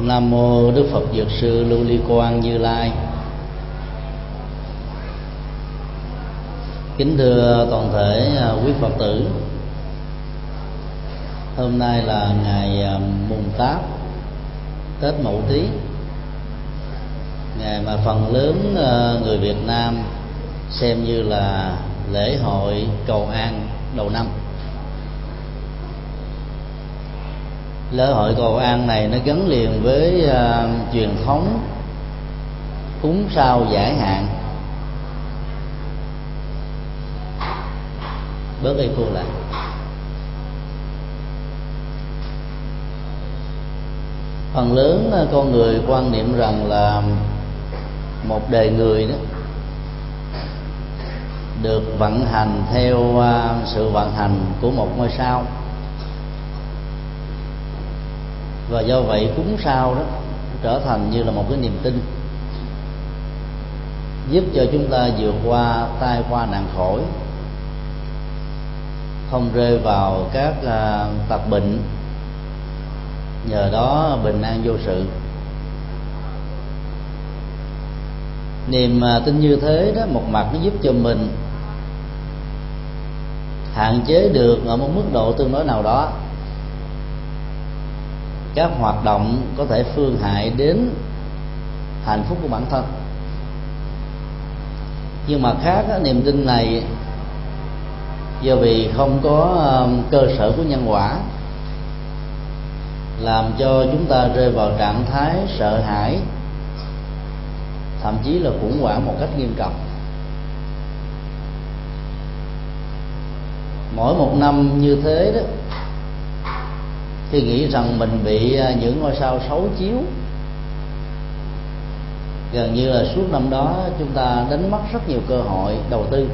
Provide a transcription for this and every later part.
nam mô đức phật dược sư lưu ly quang như lai. Kính thưa toàn thể à, quý phật tử, hôm nay là ngày à, mùng tám, tết mậu tý ngày mà phần lớn à, người việt nam xem như là lễ hội cầu an đầu năm. Lễ hội cầu an này nó gắn liền với uh, truyền thống cúng sao giải hạn. Bớt y cô lại. Phần lớn à, con người quan niệm rằng là một đời người đó được vận hành theo à, sự vận hành của một ngôi sao và do vậy cúng sao đó trở thành như là một cái niềm tin giúp cho chúng ta vượt qua tai qua nạn khỏi không rơi vào các uh, tật bệnh. Nhờ đó bình an vô sự. Niềm uh, tin như thế đó một mặt nó giúp cho mình hạn chế được ở một mức độ tương đối nào đó các hoạt động có thể phương hại đến hạnh phúc của bản thân. Nhưng mà khác niềm tin này do vì không có um, cơ sở của nhân quả, làm cho chúng ta rơi vào trạng thái sợ hãi, thậm chí là khủng hoảng một cách nghiêm trọng. Mỗi một năm như thế đó thì nghĩ rằng mình bị à, những ngôi sao xấu chiếu. Gần như là suốt năm đó chúng ta đánh mất rất nhiều cơ hội đầu tư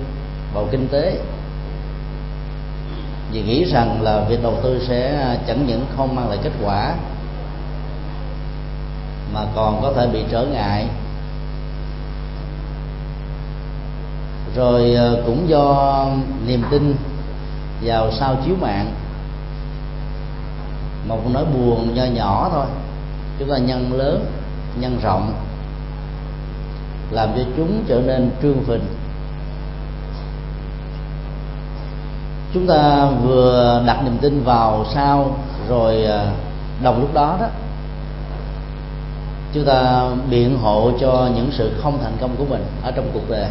vào kinh tế. Vì nghĩ rằng là việc đầu tư sẽ à, chẳng những không mang lại kết quả, mà còn có thể bị trở ngại. Rồi à, cũng do niềm tin vào sao chiếu mạng một nỗi buồn nho nhỏ thôi. Chúng ta nhân lớn, nhân rộng, làm cho chúng trở nên trương phình. Chúng ta vừa đặt niềm tin vào sao rồi à, đồng lúc đó đó, chúng ta biện hộ cho những sự không thành công của mình ở trong cuộc đời.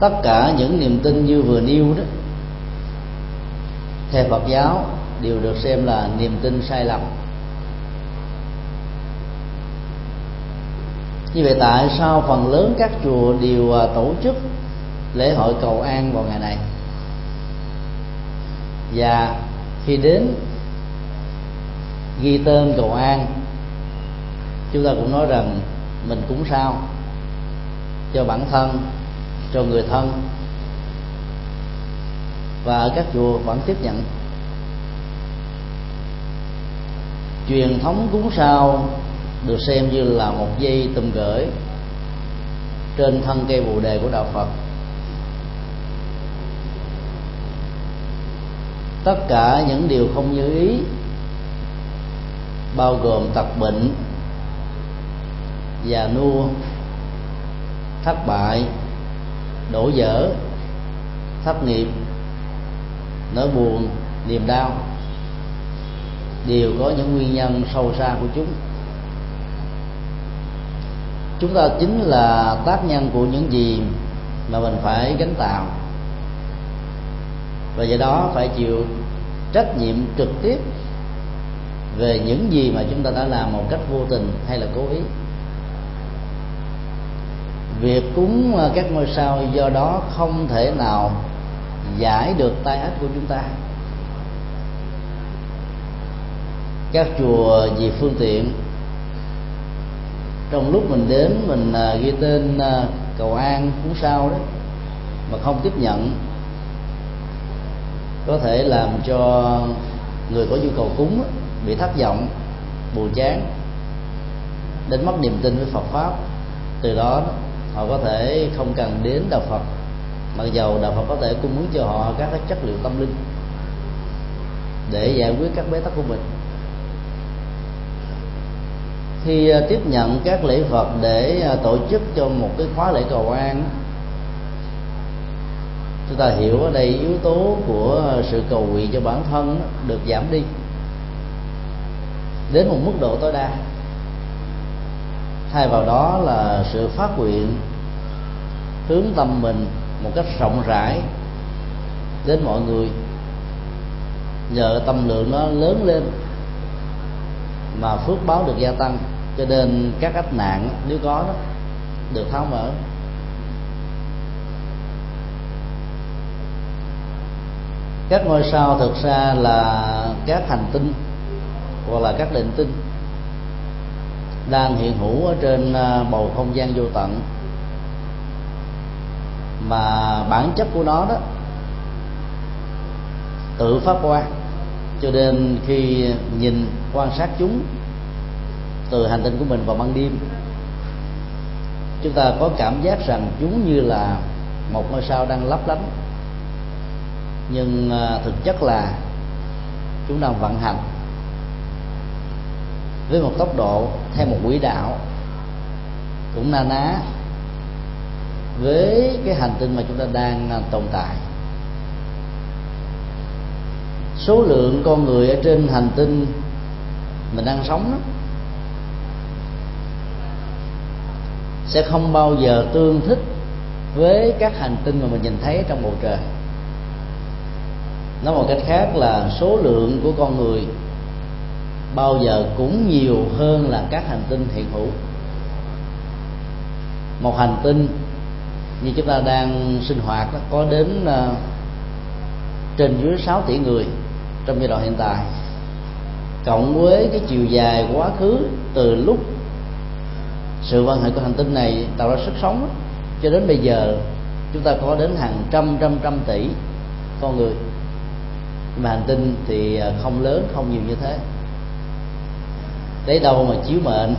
Tất cả những niềm tin như vừa nêu đó theo Phật giáo đều được xem là niềm tin sai lầm. Như vậy tại sao phần lớn các chùa đều à, tổ chức lễ hội cầu an vào ngày này? Và khi đến ghi tên cầu an, chúng ta cũng nói rằng mình cũng sao cho bản thân, cho người thân và ở các chùa vẫn tiếp nhận. Truyền thống cúng sao được xem như là một dây tùm gửi trên thân cây bồ đề của đạo phật. Tất cả những điều không như ý, bao gồm tật bệnh già nua, thất bại, đổ dở, thất nghiệp nỗi buồn, niềm đau đều có những nguyên nhân sâu xa của chúng. Chúng ta chính là tác nhân của những gì mà mình phải gánh tạo. Và do đó phải chịu trách nhiệm trực tiếp về những gì mà chúng ta đã làm một cách vô tình hay là cố ý. Việc cúng các ngôi sao do đó không thể nào giải được tai ách của chúng ta. Các chùa vì phương tiện, trong lúc mình đến, mình à, ghi tên à, cầu an, cúng sao đó, mà không tiếp nhận, có thể làm cho người có nhu cầu cúng bị thất vọng, buồn chán đến mất niềm tin với Phật pháp. Từ đó, họ có thể không cần đến đạo Phật mặc dầu đạo phật có thể cung ứng cho họ các cái chất liệu tâm linh để giải quyết các bế tắc của mình. Khi à, tiếp nhận các lễ phật để à, tổ chức cho một cái khóa lễ cầu an chúng ta hiểu ở đây yếu tố của sự cầu nguyện cho bản thân được giảm đi đến một mức độ tối đa. Thay vào đó là sự phát nguyện hướng tâm mình một cách rộng rãi đến mọi người. Nhờ tâm lượng nó lớn lên mà phước báo được gia tăng, cho nên các ách nạn nếu có đó được tháo mở. Các ngôi sao thực ra là các hành tinh hoặc là các định tinh đang hiện hữu ở trên à, bầu không gian vô tận mà bản chất của nó đó, tự phát quan cho nên khi nhìn, quan sát chúng từ hành tinh của mình vào ban đêm, chúng ta có cảm giác rằng chúng như là một ngôi sao đang lấp lánh. Nhưng à, thực chất là chúng đang vận hành với một tốc độ theo một quỹ đạo. Cũng na ná với cái hành tinh mà chúng ta đang à, tồn tại. Số lượng con người ở trên hành tinh mình đang sống đó, sẽ không bao giờ tương thích với các hành tinh mà mình nhìn thấy trong bầu trời. Nói một cách khác là số lượng của con người bao giờ cũng nhiều hơn là các hành tinh hiện hữu. Một hành tinh như chúng ta đang sinh hoạt đó, có đến uh, trên dưới 6 tỷ người trong giai đoạn hiện tại. Cộng với cái chiều dài quá khứ từ lúc sự vận hệ của hành tinh này tạo ra sức sống cho đến bây giờ chúng ta có đến hàng trăm trăm trăm tỷ con người. Mà hành tinh thì ờ, không lớn không nhiều như thế. Lấy đâu mà chiếu mệnh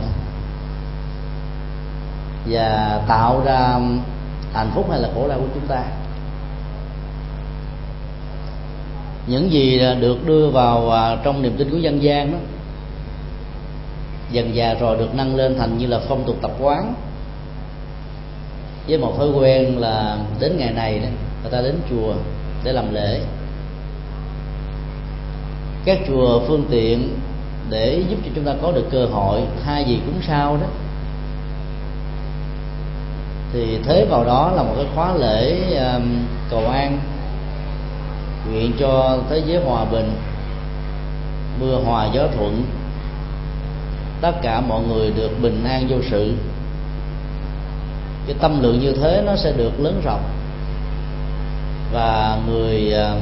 và tạo ra hạnh phúc hay là khổ đau của chúng ta? Những gì được đưa vào à, trong niềm tin của dân gian đó dần già rồi được nâng lên thành như là phong tục tập quán. Với một thói quen là đến ngày này đó, người ta đến chùa để làm lễ. Các chùa phương tiện để giúp cho chúng ta có được cơ hội thay vì cúng sao đó thì thế vào đó là một cái khóa lễ um, cầu an nguyện cho thế giới hòa bình mưa hòa gió thuận. Tất cả mọi người được bình an vô sự. Cái tâm lượng như thế nó sẽ được lớn rộng. Và người um,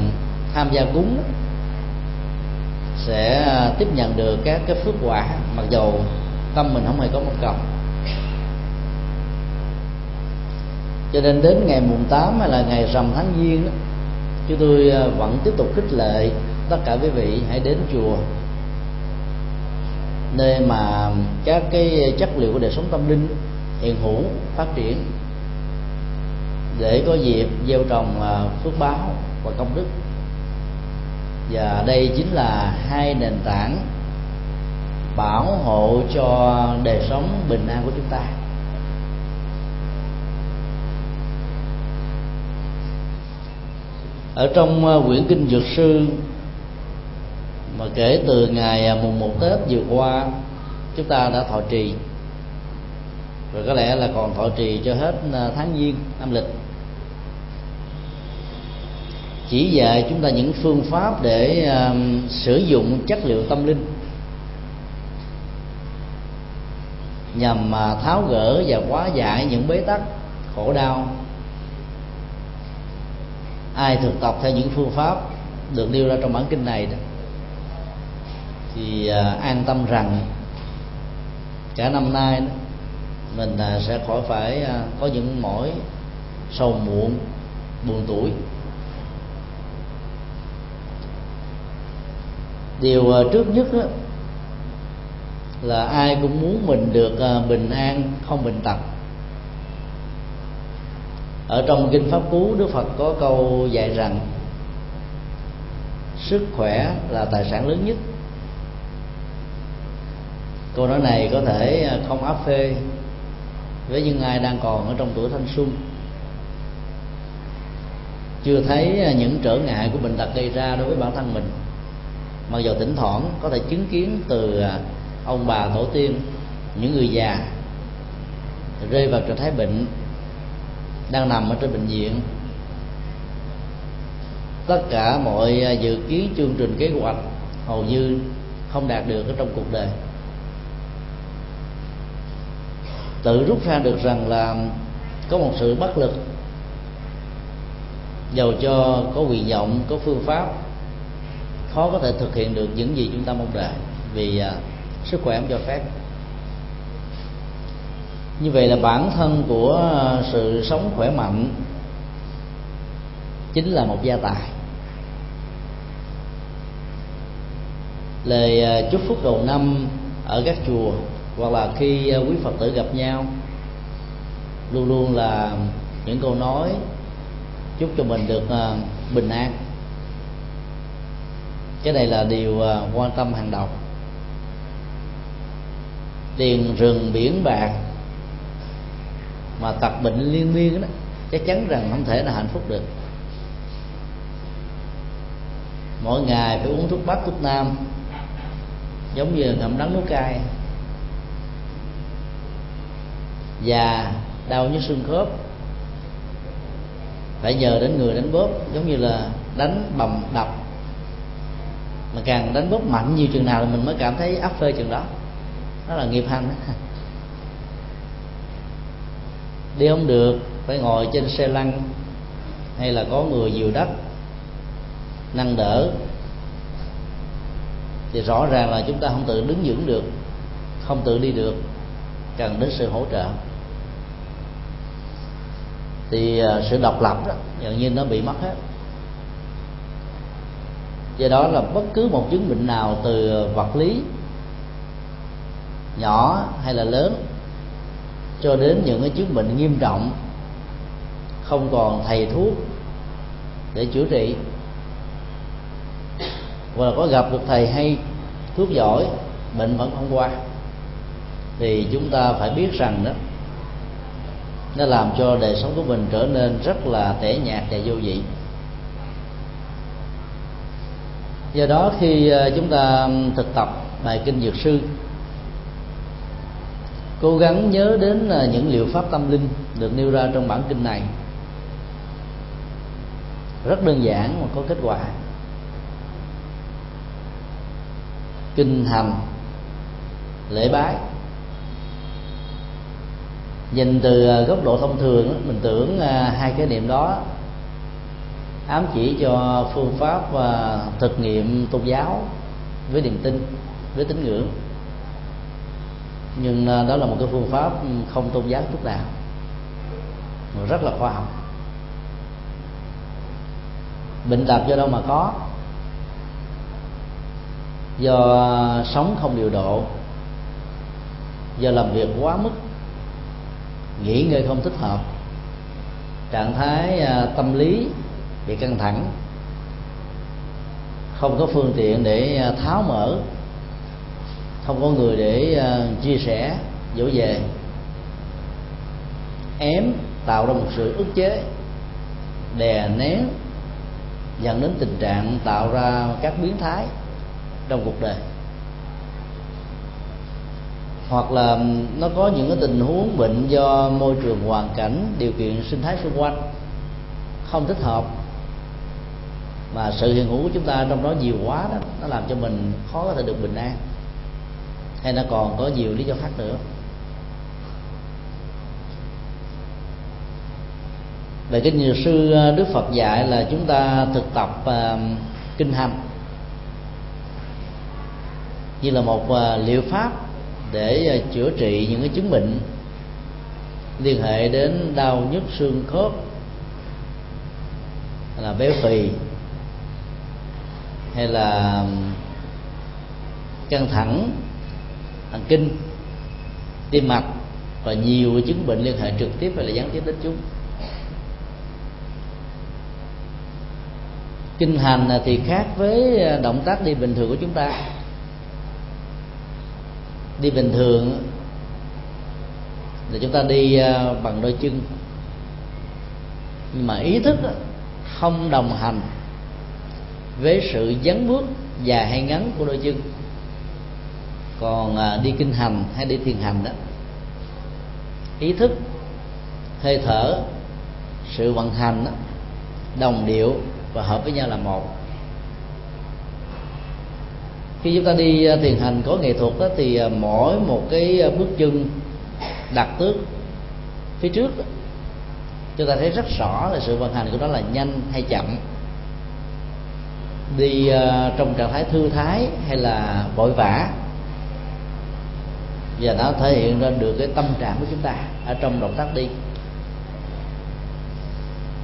tham gia cúng sẽ tiếp nhận được các cái phước quả mặc dầu tâm mình không hề có một cộng cho nên đến ngày mùng 8 hay là ngày rằm tháng giêng đó chúng tôi à, vẫn tiếp tục khích lệ tất cả quý vị hãy đến chùa, nơi mà các cái chất liệu của đời sống tâm linh hiện hữu, phát triển, để có dịp gieo trồng à, phước báo và công đức. Và đây chính là hai nền tảng bảo hộ cho đời sống bình an của chúng ta. Ở trong ờ, quyển kinh dược sư mà kể từ ngày à, mùng một tết vừa qua chúng ta đã thọ trì. Rồi có lẽ là còn thọ trì cho hết à, tháng giêng âm lịch. Chỉ dạy chúng ta những phương pháp để uh, sử dụng chất liệu tâm linh. Nhằm mà tháo gỡ và hóa giải những bế tắc khổ đau ai thực tập theo những phương pháp được nêu ra trong bản kinh này đó, thì à, an tâm rằng cả năm nay đó, mình à, sẽ khỏi phải à, có những mỏi sầu muộn buồn tuổi điều trước nhất đó, là ai cũng muốn mình được bình an không bệnh tật ở trong kinh pháp cú, đức phật có câu dạy rằng, sức khỏe là tài sản lớn nhất. Câu nói này có thể không áp phê với những ai đang còn ở trong tuổi thanh xuân. Chưa thấy những trở ngại của bệnh tật gây ra đối với bản thân mình. Mặc dù thỉnh thoảng có thể chứng kiến từ à, ông bà tổ tiên, những người già rơi vào trạng thái bệnh đang nằm ở trên bệnh viện. Tất cả mọi à, dự kiến chương trình kế hoạch hầu như không đạt được ở trong cuộc đời. Tự rút ra được rằng là có một sự bất lực, dầu cho có quyền vọng, có phương pháp, khó có thể thực hiện được những gì chúng ta mong đợi vì à, sức khỏe không cho phép như vậy là bản thân của ờ, sự sống khỏe mạnh chính là một gia tài. Lời ờ, chúc phúc đầu năm ở các chùa hoặc là khi ờ, quý phật tử gặp nhau, luôn luôn là những câu nói chúc cho mình được bình an. Cái này là điều quan tâm hàng đầu. Tiền rừng biển bạc mà tật bệnh liên miên đó, chắc chắn rằng không thể là hạnh phúc được. Mỗi ngày phải uống thuốc bắc, thuốc nam, giống như ngậm đắng nuốt cay. Và đau nhức xương khớp. Phải nhờ đến người đánh bóp, giống như là đánh bầm đập. Mà càng đánh bóp mạnh nhiều chừng nào thì mình mới cảm thấy áp phê chừng đó. Đó là nghiệp hành đi không được, phải ngồi trên xe lăn hay là có người dìu đất nâng đỡ. Thì rõ ràng là chúng ta không tự đứng vững được, không tự đi được, cần đến sự hỗ trợ. Thì à, sự độc lập đó gần như nó bị mất hết. Do đó là bất cứ một chứng bệnh nào từ vật lý nhỏ hay là lớn cho đến những cái chứng bệnh nghiêm trọng, không còn thầy thuốc để chữa trị. Hoặc là có gặp được thầy hay thuốc giỏi, bệnh vẫn không qua. Thì chúng ta phải biết rằng đó, nó làm cho đời sống của mình trở nên rất là tẻ nhạt và vô vị. Do đó khi ờ, chúng ta thực tập bài kinh dược sư cố gắng nhớ đến à, những liệu pháp tâm linh được nêu ra trong bản kinh này. Rất đơn giản mà có kết quả. Kinh hành lễ bái. Nhìn từ à, góc độ thông thường, mình tưởng à, hai cái niệm đó ám chỉ cho phương pháp thực nghiệm tôn giáo với niềm tin, với tín ngưỡng nhưng à, đó là một cái phương pháp ừ, không tôn giáo chút nào. Rất là khoa học. Bệnh tật do đâu mà có? Do à, sống không điều độ. Do làm việc quá mức. Nghỉ ngơi không thích hợp. Trạng thái à, tâm lý bị căng thẳng. Không có phương tiện để tháo mở không có người để uh, chia sẻ dỗ về. Ém tạo ra một sự ức chế đè nén dẫn đến tình trạng tạo ra các biến thái trong cuộc đời. Hoặc là nó có những cái tình huống bệnh do môi trường hoàn cảnh điều kiện sinh thái xung quanh không thích hợp mà sự hiện hữu của chúng ta trong đó nhiều quá đó nó làm cho mình khó có thể được bình an hay nó còn có nhiều lý do khác nữa? Về kinh nhiều sư ờ, đức phật dạy là chúng ta thực tập uh, kinh hành như là một uh, liệu pháp để uh, chữa trị những cái chứng bệnh liên hệ đến đau nhức xương khớp hay là béo phì hay là căng thẳng thần kinh tim mạch và nhiều chứng bệnh liên hệ trực tiếp hay là gián tiếp đến chúng. Kinh hành thì khác với động tác đi bình thường của chúng ta. Đi bình thường là chúng ta đi à, bằng đôi chân. Nhưng mà ý thức không đồng hành với sự dấn bước dài hay ngắn của đôi chân còn à, đi kinh hành hay đi thiền hành đó. Ý thức hơi thở sự vận hành đó, đồng điệu và hợp với nhau là một. Khi chúng ta đi à, thiền hành có nghệ thuật đó, thì à, mỗi một cái bước chân đặt tước phía trước đó, chúng ta thấy rất rõ là sự vận hành của nó là nhanh hay chậm. Đi uh, trong trạng thái thư thái hay là vội vã và nó thể hiện ra được cái tâm trạng của chúng ta ở trong động tác đi.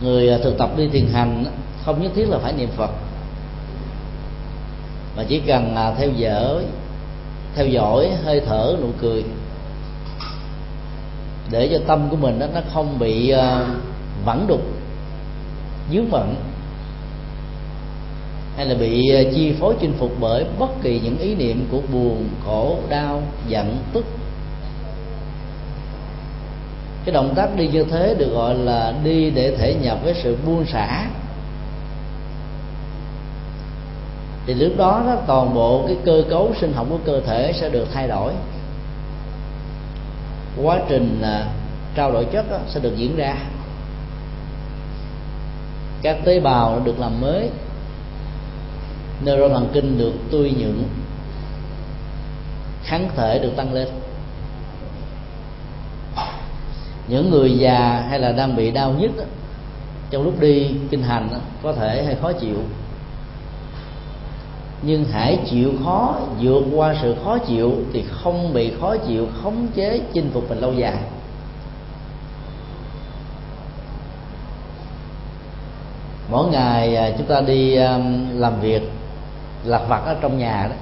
Người à, thực tập đi thiền hành không nhất thiết là phải niệm phật. Mà chỉ cần à, theo dõi theo dõi hơi thở nụ cười để cho tâm của mình đó nó không bị à, uh, vẩn đục dướng bận hay là bị ờ, chi phối chinh phục bởi bất kỳ những ý niệm của buồn khổ đau giận tức? Cái động tác đi như thế được gọi là đi để thể nhập với sự buông xả. Thì lúc đó, đó toàn bộ cái cơ cấu sinh học của cơ thể sẽ được thay đổi. Quá trình à, trao đổi chất đó, sẽ được diễn ra. Các tế bào được làm mới neuron thần kinh được tươi nhuận, kháng thể được tăng lên. Những người già hay là đang bị đau nhức trong lúc đi kinh hành có thể hay khó chịu. Nhưng hãy chịu khó, vượt qua sự khó chịu thì không bị khó chịu, khống chế, chinh phục mình lâu dài. Mỗi ngày à, chúng ta đi à, làm việc lặt vặt ở trong nhà đó.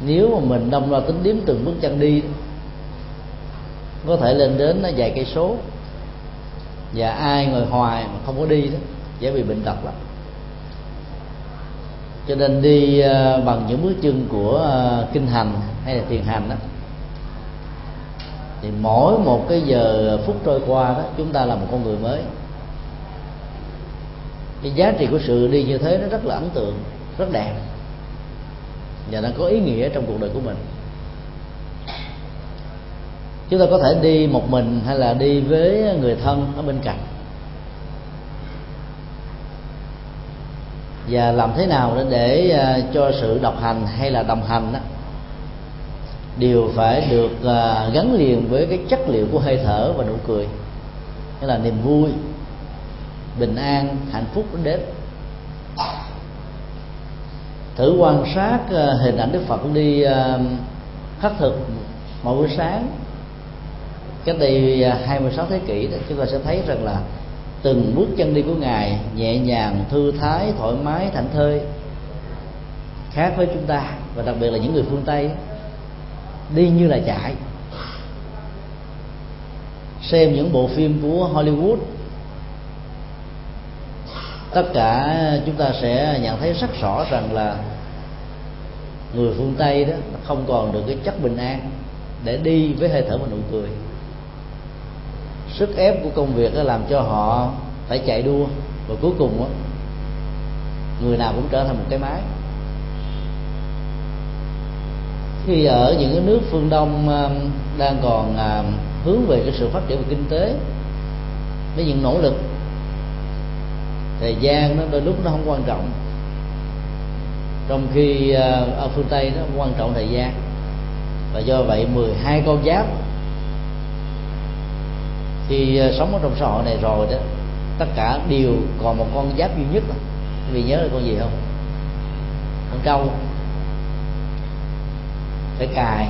Nếu mà mình đông lo tính điếm từng bước chân đi, có thể lên đến vài cây số. Và ai ngồi hoài mà không có đi đó, dễ bị bệnh tật lắm. Cho nên đi ờ, bằng những bước chân của ờ, kinh hành hay là thiền hành đó, thì mỗi một cái giờ, phút trôi qua đó, chúng ta là một con người mới cái giá trị của sự đi như thế nó rất là ấn tượng, rất đẹp. Và nó có ý nghĩa trong cuộc đời của mình. Chúng ta có thể đi một mình hay là đi với người thân ở bên cạnh. Và làm thế nào để à, cho sự độc hành hay là đồng hành đó đều phải được à, gắn liền với cái chất liệu của hơi thở và nụ cười. Nghĩa là niềm vui bình an hạnh phúc đến thử quan sát ờ, hình ảnh đức phật đi ờ, khắc thực mỗi buổi sáng. Cách đây ờ, 26 thế kỷ đó, chúng ta sẽ thấy rằng là từng bước chân đi của ngài nhẹ nhàng thư thái thoải mái thảnh thơi khác với chúng ta và đặc biệt là những người phương tây. Đi như là chạy. Xem những bộ phim của hollywood tất cả chúng ta sẽ nhận thấy rất rõ rằng là người phương tây đó không còn được cái chất bình an để đi với hơi thở và nụ cười. Sức ép của công việc đó làm cho họ phải chạy đua và cuối cùng đó, người nào cũng trở thành một cái máy. Khi ở những cái nước phương đông um, đang còn um, hướng về cái sự phát triển về kinh tế với những nỗ lực thời gian nó đôi lúc nó không quan trọng. Trong khi à, ở phương tây nó quan trọng thời gian. Và do vậy 12 con giáp khi à, sống ở trong xã hội này rồi đó tất cả đều còn một con giáp duy nhất. Mà, vì nhớ là con gì không? Con trâu. Phải cài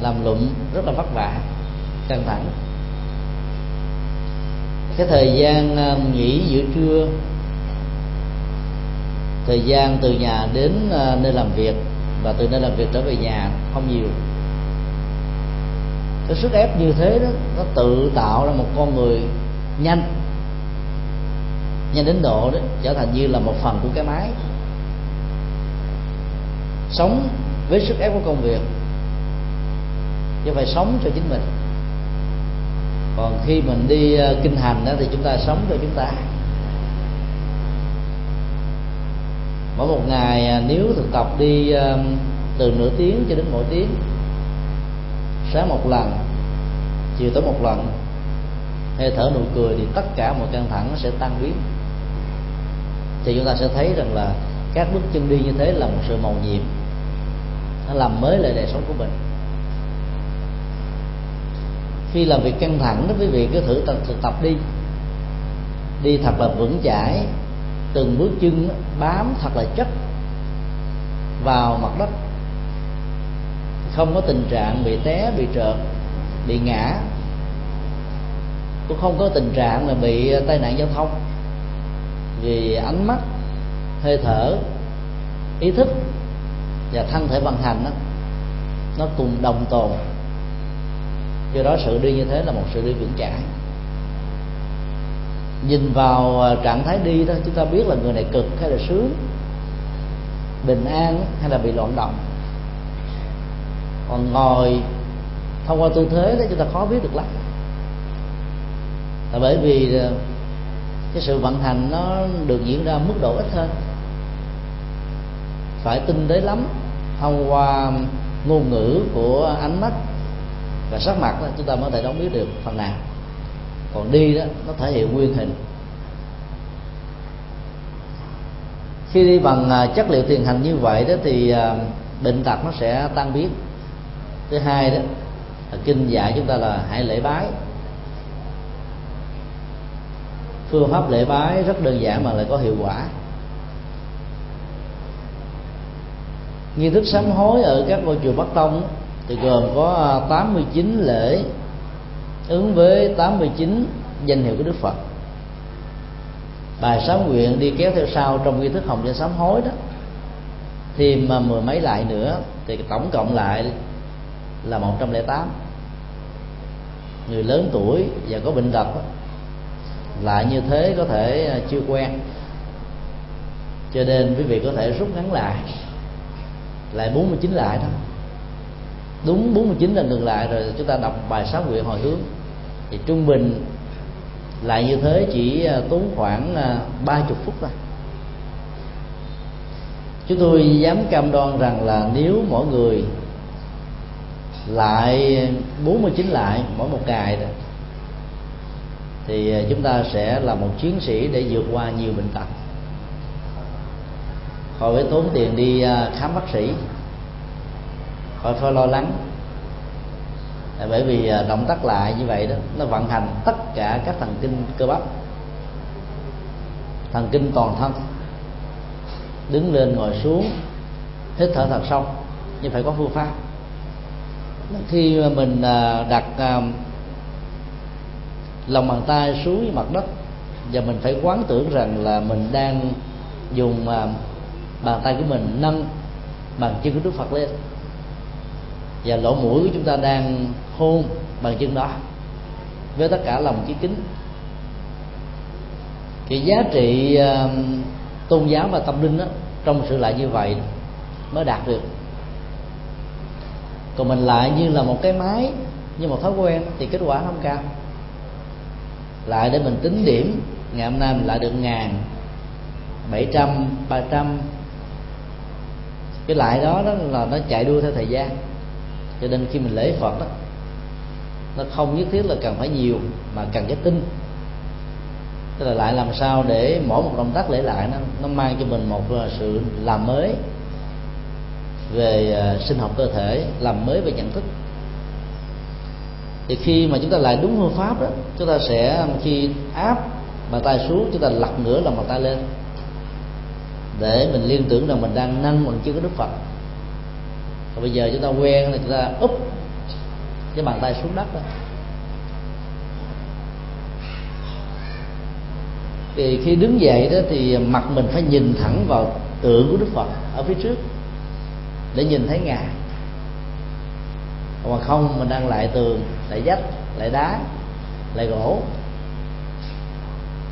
làm lụng rất là vất vả căng thẳng cái thời gian à, nghỉ giữa trưa, thời gian từ nhà đến à, nơi làm việc và từ nơi làm việc trở về nhà không nhiều. Cái sức ép như thế đó, nó tự tạo ra một con người nhanh nhanh đến độ đó trở thành như là một phần của cái máy. Sống với sức ép của công việc, chứ phải sống cho chính mình còn khi mình đi ờ, kinh hành đó thì chúng ta sống cho chúng ta. Mỗi một ngày ờ, nếu thực tập đi ờ, từ nửa tiếng cho đến mỗi tiếng, sáng một lần, chiều tối một lần, hay thở nụ cười thì tất cả mọi căng thẳng nó sẽ tan biến. Thì chúng ta sẽ thấy rằng là các bước chân đi như thế là một sự màu nhiệm. Nó làm mới lại đời sống của mình khi làm việc căng thẳng đó quý vị cứ thử tập, thực tập đi. Đi thật là vững chãi từng bước chân bám thật là chất vào mặt đất. Không có tình trạng bị té bị trợt bị ngã. Cũng không có tình trạng là bị tai nạn giao thông. Vì ánh mắt hơi thở ý thức và thân thể vận hành đó, nó cùng đồng tồn do đó sự đi như thế là một sự đi vững chãi. Nhìn vào à, trạng thái đi đó, chúng ta biết là người này cực hay là sướng, bình an hay là bị loạn động. Còn ngồi thông qua tư thế đó, chúng ta khó biết được lắm. Là bởi vì à, cái sự vận hành nó được diễn ra mức độ ít hơn. Phải tinh tế lắm thông qua ngôn ngữ của ánh mắt và sắc mặt đó, chúng ta mới thể đón biết được phần nào. Còn đi đó nó thể hiện nguyên hình. Khi đi bằng à, chất liệu tiền hành như vậy đó thì à, bệnh tật nó sẽ tan biến. Thứ hai đó là kinh dạy chúng ta là hãy lễ bái. Phương pháp lễ bái rất đơn giản mà lại có hiệu quả. Nghi thức sám hối ở các ngôi chùa Bắc Tông thì gồm có à, 89 lễ ứng với 89 danh hiệu của Đức Phật. Bài sám nguyện đi kéo theo sau trong nghi thức hồng danh sám hối đó. Thêm à, mười mấy lại nữa, thì tổng cộng lại là 108 người lớn tuổi và có bệnh tật lại như thế có thể à, chưa quen. Cho nên quý vị có thể rút ngắn lại lại 49 lại thôi đúng 49 là ngừng lại rồi chúng ta đọc bài sáu nguyện hồi hướng. Thì trung bình lại như thế chỉ à, tốn khoảng à, ba chục phút thôi. Chúng tôi dám cam đoan rằng là nếu mỗi người lại 49 lại mỗi một ngày đó thì à, chúng ta sẽ là một chiến sĩ để vượt qua nhiều bệnh tật. Khỏi phải tốn tiền đi à, khám bác sĩ khỏi phải lo lắng. Là bởi vì à, động tác lại như vậy đó, nó vận hành tất cả các thần kinh cơ bắp. Thần kinh toàn thân. Đứng lên, ngồi xuống, hít thở thật sâu, nhưng phải có phương pháp. Khi mình à, đặt à, lòng bàn tay xuống mặt đất, và mình phải quán tưởng rằng là mình đang dùng bàn tay của mình nâng bàn chân của Đức Phật lên và lỗ mũi của chúng ta đang hôn bằng chân đó. Với tất cả lòng chí kính. Cái giá trị uh, tôn giáo và tâm linh đó, trong sự lại như vậy mới đạt được. Còn mình lại như là một cái máy như một thói quen thì kết quả không cao. Lại để mình tính điểm ngày hôm nay mình lại được ngàn bảy trăm ba trăm. Cái lại đó đó là nó chạy đua theo thời gian cho nên khi mình lễ phật đó, nó không nhất thiết là cần phải nhiều, mà cần cái tinh. Tức là lại làm sao để mỗi một động tác lễ lại nó nó mang cho mình một à, sự làm mới về à, sinh học cơ thể, làm mới về nhận thức. Thì khi mà chúng ta lại đúng phương pháp đó, chúng ta sẽ, khi áp bàn tay xuống, chúng ta lật ngửa lòng bàn tay lên để mình liên tưởng rằng mình đang nâng bằng chưa có đức phật. Còn bây giờ chúng ta quen là chúng ta úp cái bàn tay xuống đất đó. Thì khi đứng dậy đó thì mặt mình phải nhìn thẳng vào tượng của đức phật ở phía trước để nhìn thấy ngài. Còn không, mình đang lại tường, lại dách, lại đá, lại gỗ.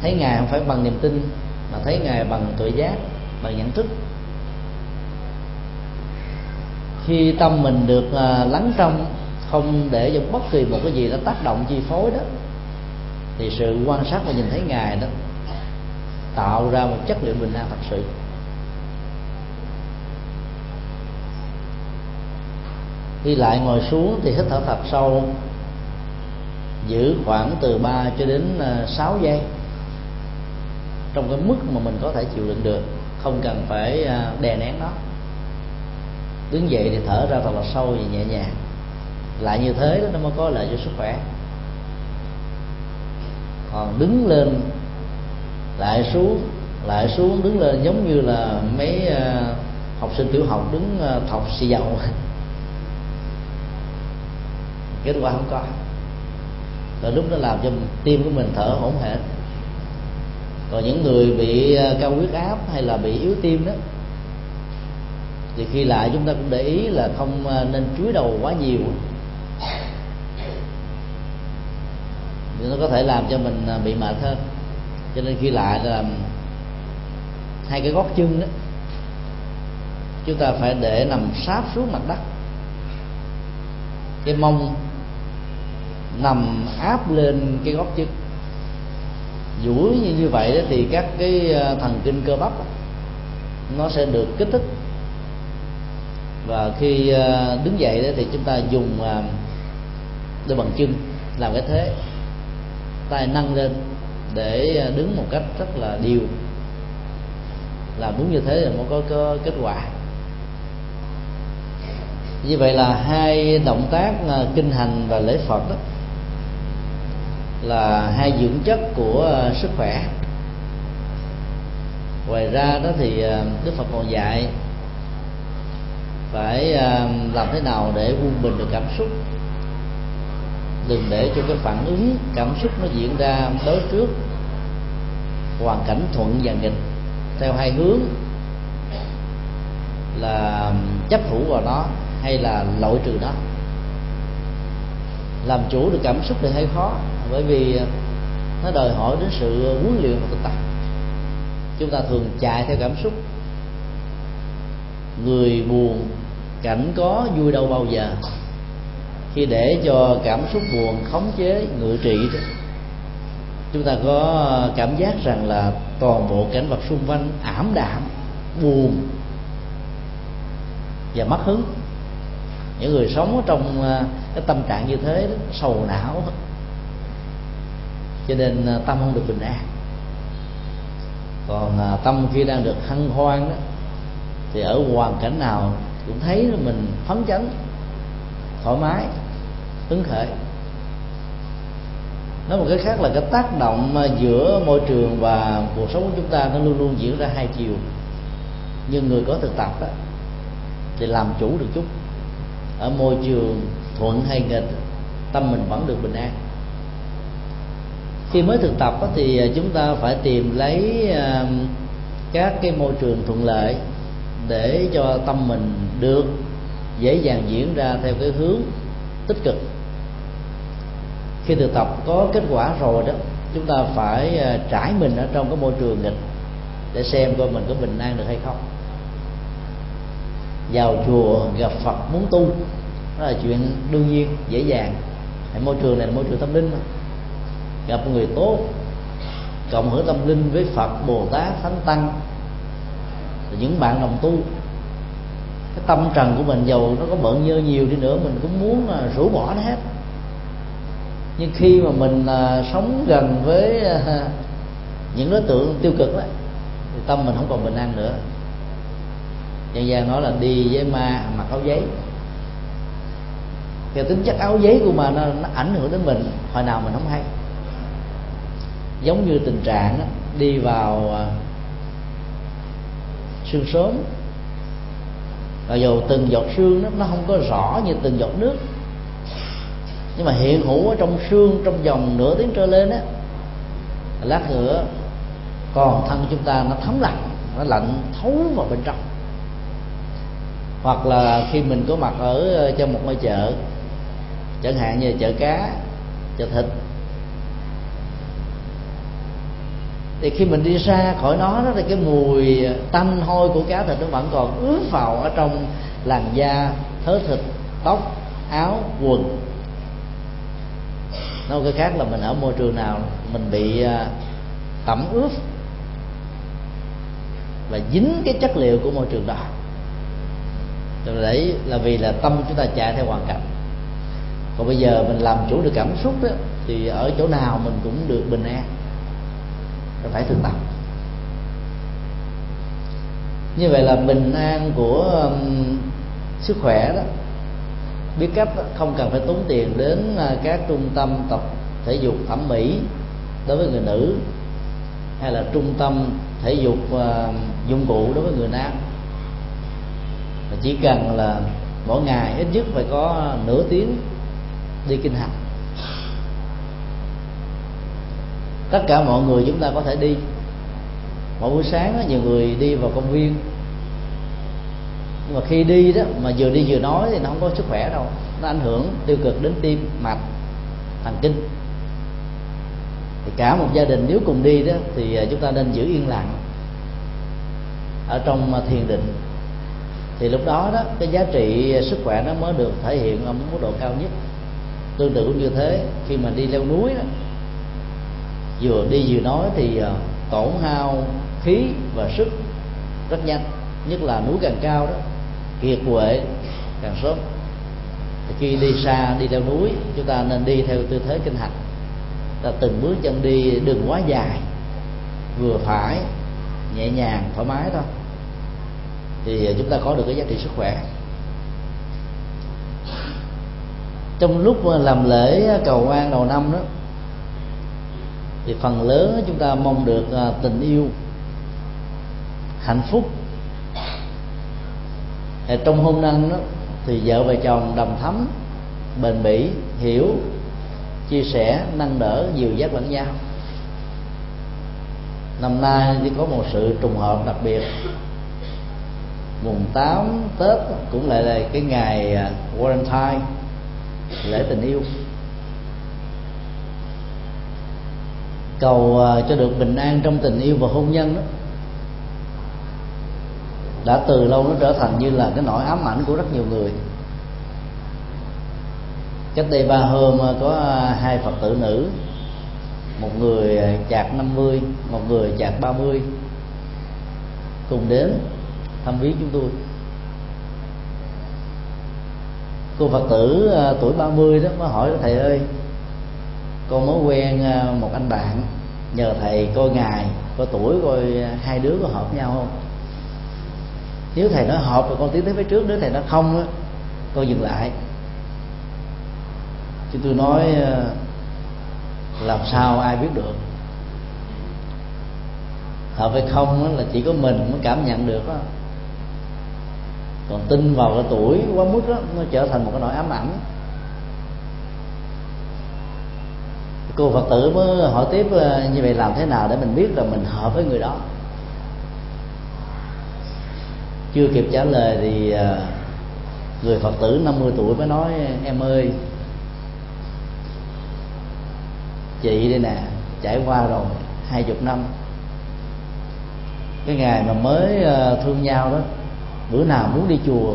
Thấy ngài không phải bằng niềm tin, mà thấy ngài bằng tuổi giác, bằng nhận thức khi tâm mình được uh, lắng trong không để cho bất kỳ một cái gì nó tác động chi phối đó thì sự quan sát và nhìn thấy ngài đó tạo ra một chất liệu bình an thật sự. Đi lại ngồi xuống thì hít thở thật sâu giữ khoảng từ 3 cho đến à, 6 giây trong cái mức mà mình có thể chịu đựng được không cần phải à, đè nén nó đứng dậy thì thở ra thật là sâu và nhẹ nhàng. Lại như thế đó, nó mới có lợi cho sức khỏe. Còn đứng lên, lại xuống lại xuống, đứng lên giống như là mấy ờ, học sinh tiểu học đứng ờ, thọc xì dầu. Kết quả không có. Rồi lúc đó làm cho tim của mình thở hổn hển. Còn những người bị ờ, cao huyết áp hay là bị yếu tim đó thì khi lại chúng ta cũng để ý là không ờ, nên chúi đầu quá nhiều. Thì nó có thể làm cho mình ờ, bị mệt hơn. Cho nên khi lại là hai cái gót chân đó, chúng ta phải để nằm sát xuống mặt đất. Cái mông nằm áp lên cái gót chân. Duỗi như như vậy đó thì các cái ờ, thần kinh cơ bắp nó sẽ được kích thích và khi ờ, đứng dậy đó thì chúng ta dùng ờ, đôi bằng chân làm cái thế tay nâng lên để ờ, đứng một cách rất là đều. Làm đúng như thế là mới có, có kết quả. Như vậy là hai động tác kinh hành và lễ phật đó là hai dưỡng chất của sức khỏe. Ngoài ra đó thì đức phật còn dạy phải à, làm thế nào để quân bình được cảm xúc. Đừng để cho cái phản ứng cảm xúc nó diễn ra đối trước. Hoàn cảnh thuận và nghịch, theo hai hướng. Là chấp thủ vào nó hay là loại trừ nó. Làm chủ được cảm xúc thì hơi khó, bởi vì à, nó đòi hỏi đến sự huấn luyện và thực tập. Chúng ta thường chạy theo cảm xúc. Người buồn cảnh có vui đâu bao giờ. Khi để cho cảm xúc buồn khống chế ngự trị đó chúng ta có cảm giác rằng là toàn bộ cảnh vật xung quanh ảm đạm buồn và mất hứng. Những người sống trong à, cái tâm trạng như thế đó, sầu não. Cho nên à, tâm không được bình an. Còn à, tâm khi đang được hân hoan đó thì ở hoàn cảnh nào cũng thấy là mình phấn chấn thoải mái hứng khởi. Nói một cái khác là cái tác động giữa môi trường và cuộc sống của chúng ta nó luôn luôn diễn ra hai chiều. Nhưng người có thực tập đó, thì làm chủ được chút. Ở môi trường thuận hay nghịch tâm mình vẫn được bình an. Khi mới thực tập thì chúng ta phải tìm lấy à, các cái môi trường thuận lợi để cho tâm mình được, dễ dàng diễn ra theo cái hướng tích cực. Khi thực tập có kết quả rồi đó, chúng ta phải à, trải mình ở trong cái môi trường nghịch để xem coi mình có bình an được hay không. Vào chùa gặp phật muốn tu, đó là chuyện đương nhiên, dễ dàng. Môi trường này là môi trường tâm linh mà. Gặp người tốt, cộng hưởng tâm linh với phật, bồ tát, thánh tăng những bạn đồng tu cái tâm trần của mình giàu nó có bận nhơ nhiều đi nữa mình cũng muốn là rũ bỏ nó hết. Nhưng khi mà mình à, sống gần với à, những đối tượng tiêu cực đó thì tâm mình không còn bình an nữa. Dân gian nói là đi với ma mặc áo giấy. Thì tính chất áo giấy của mà nó, nó ảnh hưởng đến mình hồi nào mình không hay. Giống như tình trạng đó, đi vào à, sương sớm và dù từng giọt sương đó, nó không có rõ như từng giọt nước. Nhưng mà hiện hữu ở trong sương trong vòng nửa tiếng trở lên á lát nữa còn thân chúng ta nó thấm lạnh nó lạnh thấu vào bên trong. Hoặc là khi mình có mặt ở ờ, trong một ngôi chợ chẳng hạn như chợ cá chợ thịt thì khi mình đi ra khỏi nó đó thì cái mùi tanh hôi của cá thịt nó vẫn còn ứa vào ở trong làn da, thớ thịt, tóc, áo, quần. Nói cái khác là mình ở môi trường nào, mình bị à, tẩm ướt và dính cái chất liệu của môi trường đó. Rồi đấy là vì là tâm chúng ta chạy theo hoàn cảnh. Còn bây giờ mình làm chủ được cảm xúc đó, thì ở chỗ nào mình cũng được bình an phải thực tập như vậy là bình an của um, sức khỏe đó biết cách đó, không cần phải tốn tiền đến uh, các trung tâm tập thể dục thẩm mỹ đối với người nữ hay là trung tâm thể dục uh, dụng cụ đối với người nam. Mà chỉ cần là mỗi ngày ít nhất phải có nửa tiếng đi kinh hành. Tất cả mọi người chúng ta có thể đi. Mỗi buổi sáng đó, nhiều người đi vào công viên. Nhưng mà khi đi đó mà vừa đi vừa nói thì nó không có sức khỏe đâu. Nó ảnh hưởng tiêu cực đến tim mạch thần kinh. Thì cả một gia đình nếu cùng đi đó thì à, chúng ta nên giữ yên lặng ở trong à, thiền định. Thì lúc đó đó cái giá trị à, sức khỏe nó mới được thể hiện ở mức độ cao nhất. Tương tự cũng như thế khi mà đi leo núi đó vừa đi vừa nói thì ờ, tổn hao khí và sức rất nhanh, nhất là núi càng cao đó, kiệt quệ càng sớm. Thì khi đi xa, đi leo núi, chúng ta nên đi theo tư thế kinh hành ta từng bước chân đi đừng quá dài, vừa phải, nhẹ nhàng, thoải mái thôi. Thì chúng ta có được cái giá trị sức khỏe. Trong lúc làm lễ cầu an đầu năm đó thì phần lớn chúng ta mong được à, tình yêu, hạnh phúc. Trong hôn nhân đó, thì vợ và chồng đồng thấm bền bỉ, hiểu, chia sẻ, nâng đỡ, dìu dắt lẫn nhau. Năm nay thì có một sự trùng hợp đặc biệt. Mùng 8 Tết cũng lại là cái ngày à, Valentine lễ tình yêu. Cầu à, cho được bình an trong tình yêu và hôn nhân đó. Đã từ lâu nó trở thành như là cái nỗi ám ảnh của rất nhiều người. Cách đây ba hôm à, có à, hai phật tử nữ. Một người chạc 50 một người chạc 30 cùng đến thăm viếng chúng tôi. Cô phật tử tuổi 30 đó mới hỏi, thầy ơi cô mới quen ờ, một anh bạn. Nhờ thầy coi ngài, coi tuổi, coi ờ, hai đứa có hợp nhau không? Nếu thầy nói hợp thì con tiến tới phía trước, nếu thầy nói không á, con dừng lại. Chứ tôi nói ờ, làm sao ai biết được? Hợp hay không là chỉ có mình mới cảm nhận được đó còn tin vào cái tuổi quá mức đó nó trở thành một cái nỗi ám ảnh. Cô phật tử mới hỏi tiếp ờ, như vậy làm thế nào để mình biết là mình hợp với người đó? Chưa kịp trả lời thì ờ, người phật tử 50 tuổi mới nói, em ơi, chị đây nè, trải qua rồi, hai chục năm. Cái ngày mà mới ờ, thương nhau đó, bữa nào muốn đi chùa,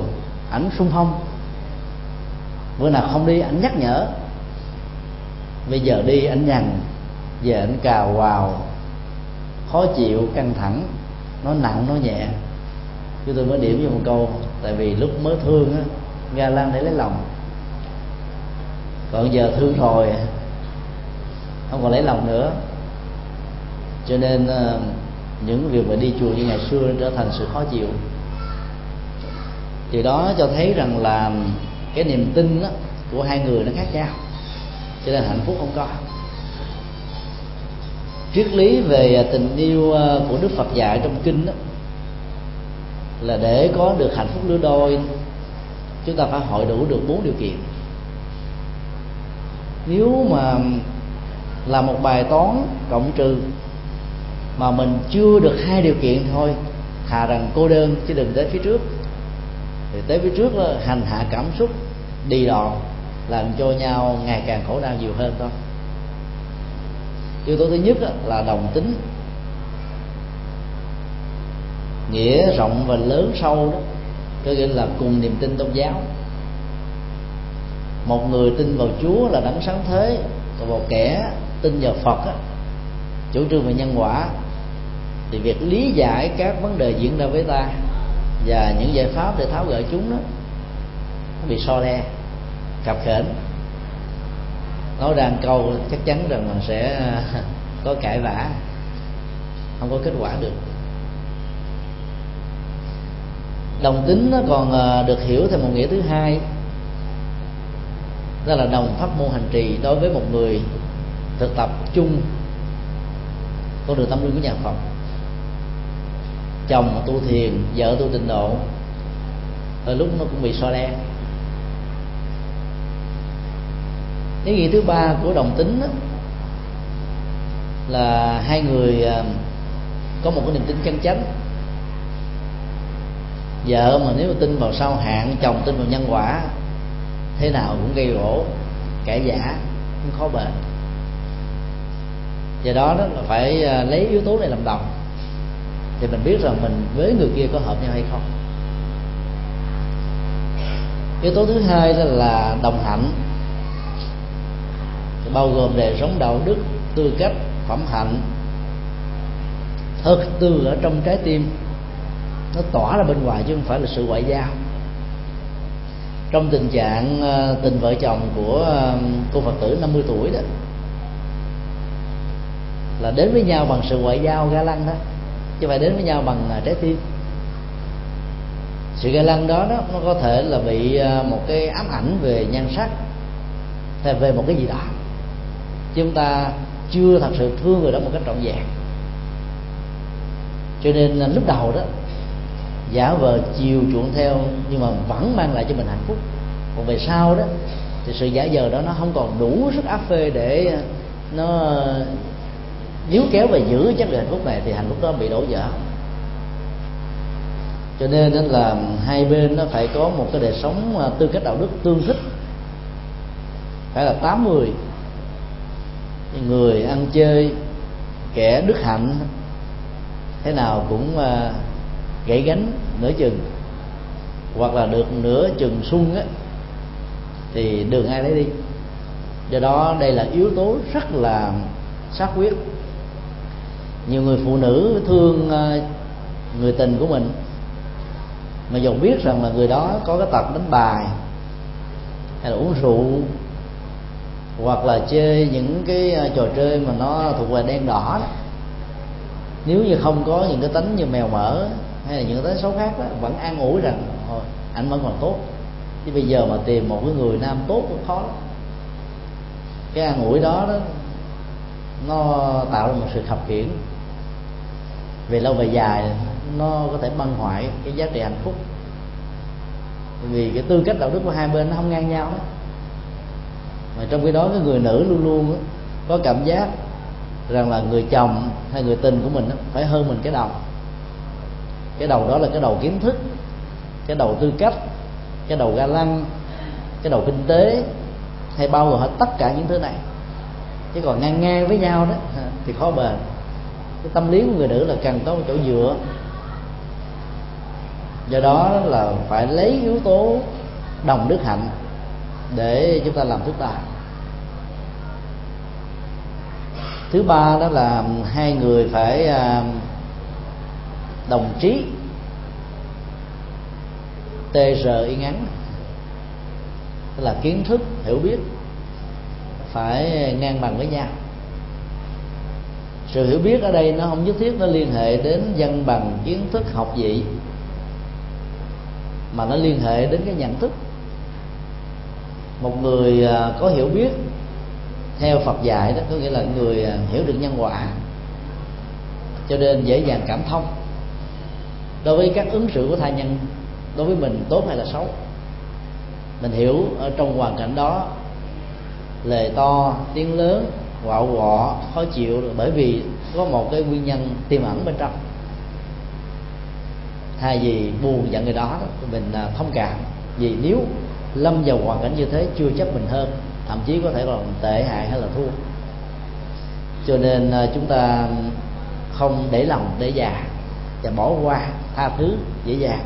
ảnh sung phong. Bữa nào không đi, ảnh nhắc nhở bây giờ đi ảnh nhằn về ảnh cào vào. Khó chịu căng thẳng nó nặng nó nhẹ. Chứ tôi mới điểm vô một câu tại vì lúc mới thương á ga lan để lấy lòng. Còn giờ thương rồi không còn lấy lòng nữa. Cho nên ờ, những việc mà đi chùa như ngày xưa trở thành sự khó chịu. Thì đó cho thấy rằng là cái niềm tin đó, của hai người nó khác nhau cho nên hạnh phúc không có. Triết lý về tình yêu ờ, của đức phật dạy trong kinh đó là để có được hạnh phúc lứa đôi, chúng ta phải hội đủ được bốn điều kiện. Nếu mà là một bài toán cộng trừ mà mình chưa được hai điều kiện thôi, thà rằng cô đơn chứ đừng tới phía trước. Thì tới phía trước là hành hạ cảm xúc, đi đòn làm cho nhau ngày càng khổ đau nhiều hơn thôi. Yếu tố thứ nhất là đồng tính. Nghĩa rộng và lớn sâu đó có nghĩa là cùng niềm tin tôn giáo. Một người tin vào chúa là đấng sáng thế còn một kẻ tin vào phật đó, chủ trương về nhân quả. Thì việc lý giải các vấn đề diễn ra với ta và những giải pháp để tháo gỡ chúng đó nó bị so le cặp khển. Nói ra câu chắc chắn rằng mình sẽ, có cãi vã. Không có kết quả được. Đồng tính nó còn à, được hiểu theo một nghĩa thứ hai. Đó là đồng pháp môn hành trì đối với một người thực tập chung con đường tâm linh của nhà Phật. Chồng tu thiền, vợ tu tịnh độ ở lúc nó cũng bị so đen ý nghĩa thứ ba của đồng tính đó, là hai người à, có một cái niềm tin chân chánh vợ mà nếu mà tin vào sao hạn chồng tin vào nhân quả thế nào cũng gây gỗ kẻ giả cũng khó bền. Do đó đó là phải à, lấy yếu tố này làm đồng. Thì mình biết rằng mình với người kia có hợp nhau hay không. Yếu tố thứ hai đó là đồng hạnh bao gồm đề sống đạo đức tư cách phẩm hạnh. Thực tư ở trong trái tim nó tỏa ra bên ngoài chứ không phải là sự ngoại giao. Trong tình trạng ờ, tình vợ chồng của ờ, cô phật tử 50 tuổi đó là đến với nhau bằng sự ngoại giao ga lăng đó chứ phải đến với nhau bằng ờ, trái tim. Sự ga lăng đó, đó nó có thể là bị một cái ám ảnh về nhan sắc hay về một cái gì đó chúng ta chưa thật sự thương người đó một cách trọn vẹn. Cho nên lúc đầu đó, giả vờ chiều chuộng theo nhưng mà vẫn mang lại cho mình hạnh phúc. Còn về sau đó, thì sự giả vờ đó nó không còn đủ sức áp phê để nó níu kéo và giữ chất lượng hạnh phúc này, thì hạnh phúc đó bị đổ vỡ. Cho nên là hai bên nó phải có một cái đời sống à, tư cách đạo đức tương thích. Phải là tám người người ăn chơi kẻ đức hạnh thế nào cũng à, gãy gánh nửa chừng hoặc là được nửa chừng sung á thì đường ai lấy đi. Do đó đây là yếu tố rất là xác quyết. Nhiều người phụ nữ thương à, người tình của mình mà dù biết rằng là người đó có cái tật đánh bài hay là uống rượu hoặc là chơi những cái à, trò chơi mà nó thuộc về đen đỏ đó. Nếu như không có những cái tính như mèo mỡ hay là những cái xấu khác đó, vẫn an ủi rằng, thôi, anh vẫn còn tốt. Chứ bây giờ mà tìm một cái người nam tốt cũng khó lắm. Cái an ủi đó đó, nó tạo ra một sự khập khiển về lâu về dài, nó có thể băng hoại cái giá trị hạnh phúc. Vì cái tư cách đạo đức của hai bên nó không ngang nhau đó mà trong khi đó cái người nữ luôn luôn có cảm giác rằng là người chồng hay người tình của mình phải hơn mình cái đầu. Cái đầu đó là cái đầu kiến thức, cái đầu tư cách, cái đầu ga lăng, cái đầu kinh tế, hay bao gồm hết tất cả những thứ này. Chứ còn ngang ngang với nhau đó thì khó bền. Cái tâm lý của người nữ là cần có một chỗ dựa. Do đó là phải lấy yếu tố đồng đức hạnh để chúng ta làm thức tài. Thứ ba đó là hai người phải à, đồng trí. Tr y ngắn, tức là kiến thức, hiểu biết, phải ngang bằng với nhau. Sự hiểu biết ở đây nó không nhất thiết nó liên hệ đến văn bằng, kiến thức, học vị, mà nó liên hệ đến cái nhận thức. Một người à, có hiểu biết theo Phật dạy đó, có nghĩa là người à, hiểu được nhân quả, cho nên dễ dàng cảm thông. Đối với các ứng xử của tha nhân, đối với mình tốt hay là xấu, mình hiểu ở trong hoàn cảnh đó lề to, tiếng lớn, quạo quọ, khó chịu, bởi vì có một cái nguyên nhân tiềm ẩn bên trong. Thay vì buồn giận người đó, mình à, thông cảm. Vì nếu lâm vào hoàn cảnh như thế, chưa chấp mình hơn thậm chí có thể còn tệ hại hay là thua. Cho nên à, chúng ta không để lòng để già và bỏ qua tha thứ dễ dàng.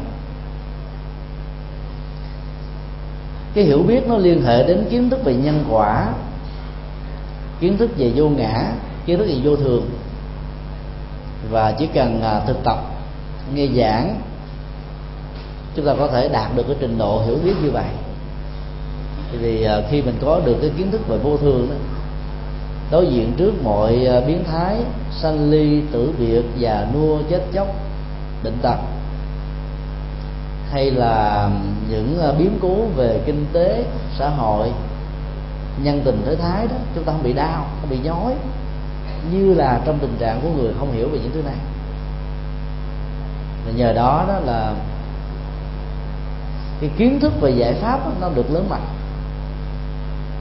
Cái hiểu biết nó liên hệ đến kiến thức về nhân quả, kiến thức về vô ngã, kiến thức về vô thường. Và chỉ cần à, thực tập, nghe giảng, chúng ta có thể đạt được cái trình độ hiểu biết như vậy vì à, khi mình có được cái kiến thức về vô thường đó đối diện trước mọi à, biến thái sanh ly tử biệt già nua chết chóc bệnh tật hay là những à, biến cố về kinh tế xã hội nhân tình thế thái đó chúng ta không bị đau không bị nhói như là trong tình trạng của người không hiểu về những thứ này. Và nhờ đó đó là cái kiến thức về giải pháp đó, nó được lớn mạnh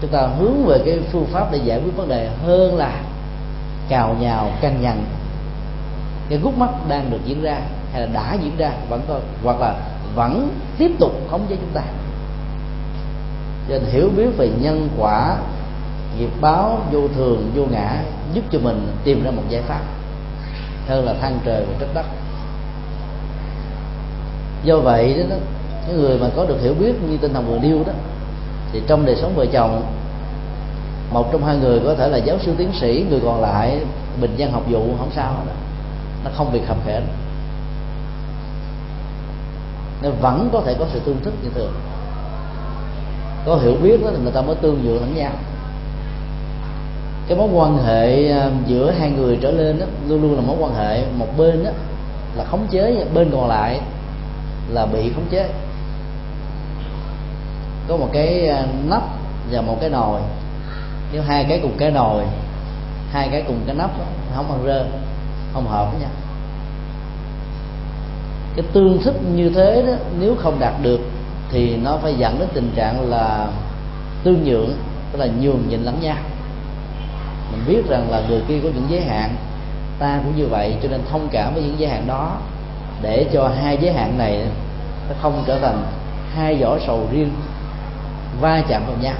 chúng ta hướng về cái phương pháp để giải quyết vấn đề hơn là cào nhào, căng nhằn. Cái gút mắt đang được diễn ra hay là đã diễn ra vẫn còn hoặc là vẫn tiếp tục khống chế chúng ta. Cho nên hiểu biết về nhân quả, nghiệp báo vô thường, vô ngã giúp cho mình tìm ra một giải pháp hơn là than trời và trách đất. Do vậy đó cái người mà có được hiểu biết như tinh thần vừa điêu đó thì trong đời sống vợ chồng một trong hai người có thể là giáo sư tiến sĩ người còn lại bình dân học vụ không sao đó nó không bị khập khểnh. Nó vẫn có thể có sự tương thích như thường. Có hiểu biết đó thì người ta mới tương dựa lẫn nhau. Cái mối quan hệ à, giữa hai người trở lên đó, luôn luôn là mối quan hệ. Một bên đó là khống chế bên còn lại là bị khống chế có một cái ờ, nắp và một cái nồi. Nếu hai cái cùng cái nồi, hai cái cùng cái nắp không ăn rơ, không hợp với nhau. Cái tương thích như thế đó, nếu không đạt được thì nó phải dẫn đến tình trạng là tương nhượng, tức là nhường nhịn lẫn nhau. Mình biết rằng là người kia có những giới hạn, ta cũng như vậy, cho nên thông cảm với những giới hạn đó, để cho hai giới hạn này nó không trở thành hai vỏ sầu riêng va chạm vào nhau.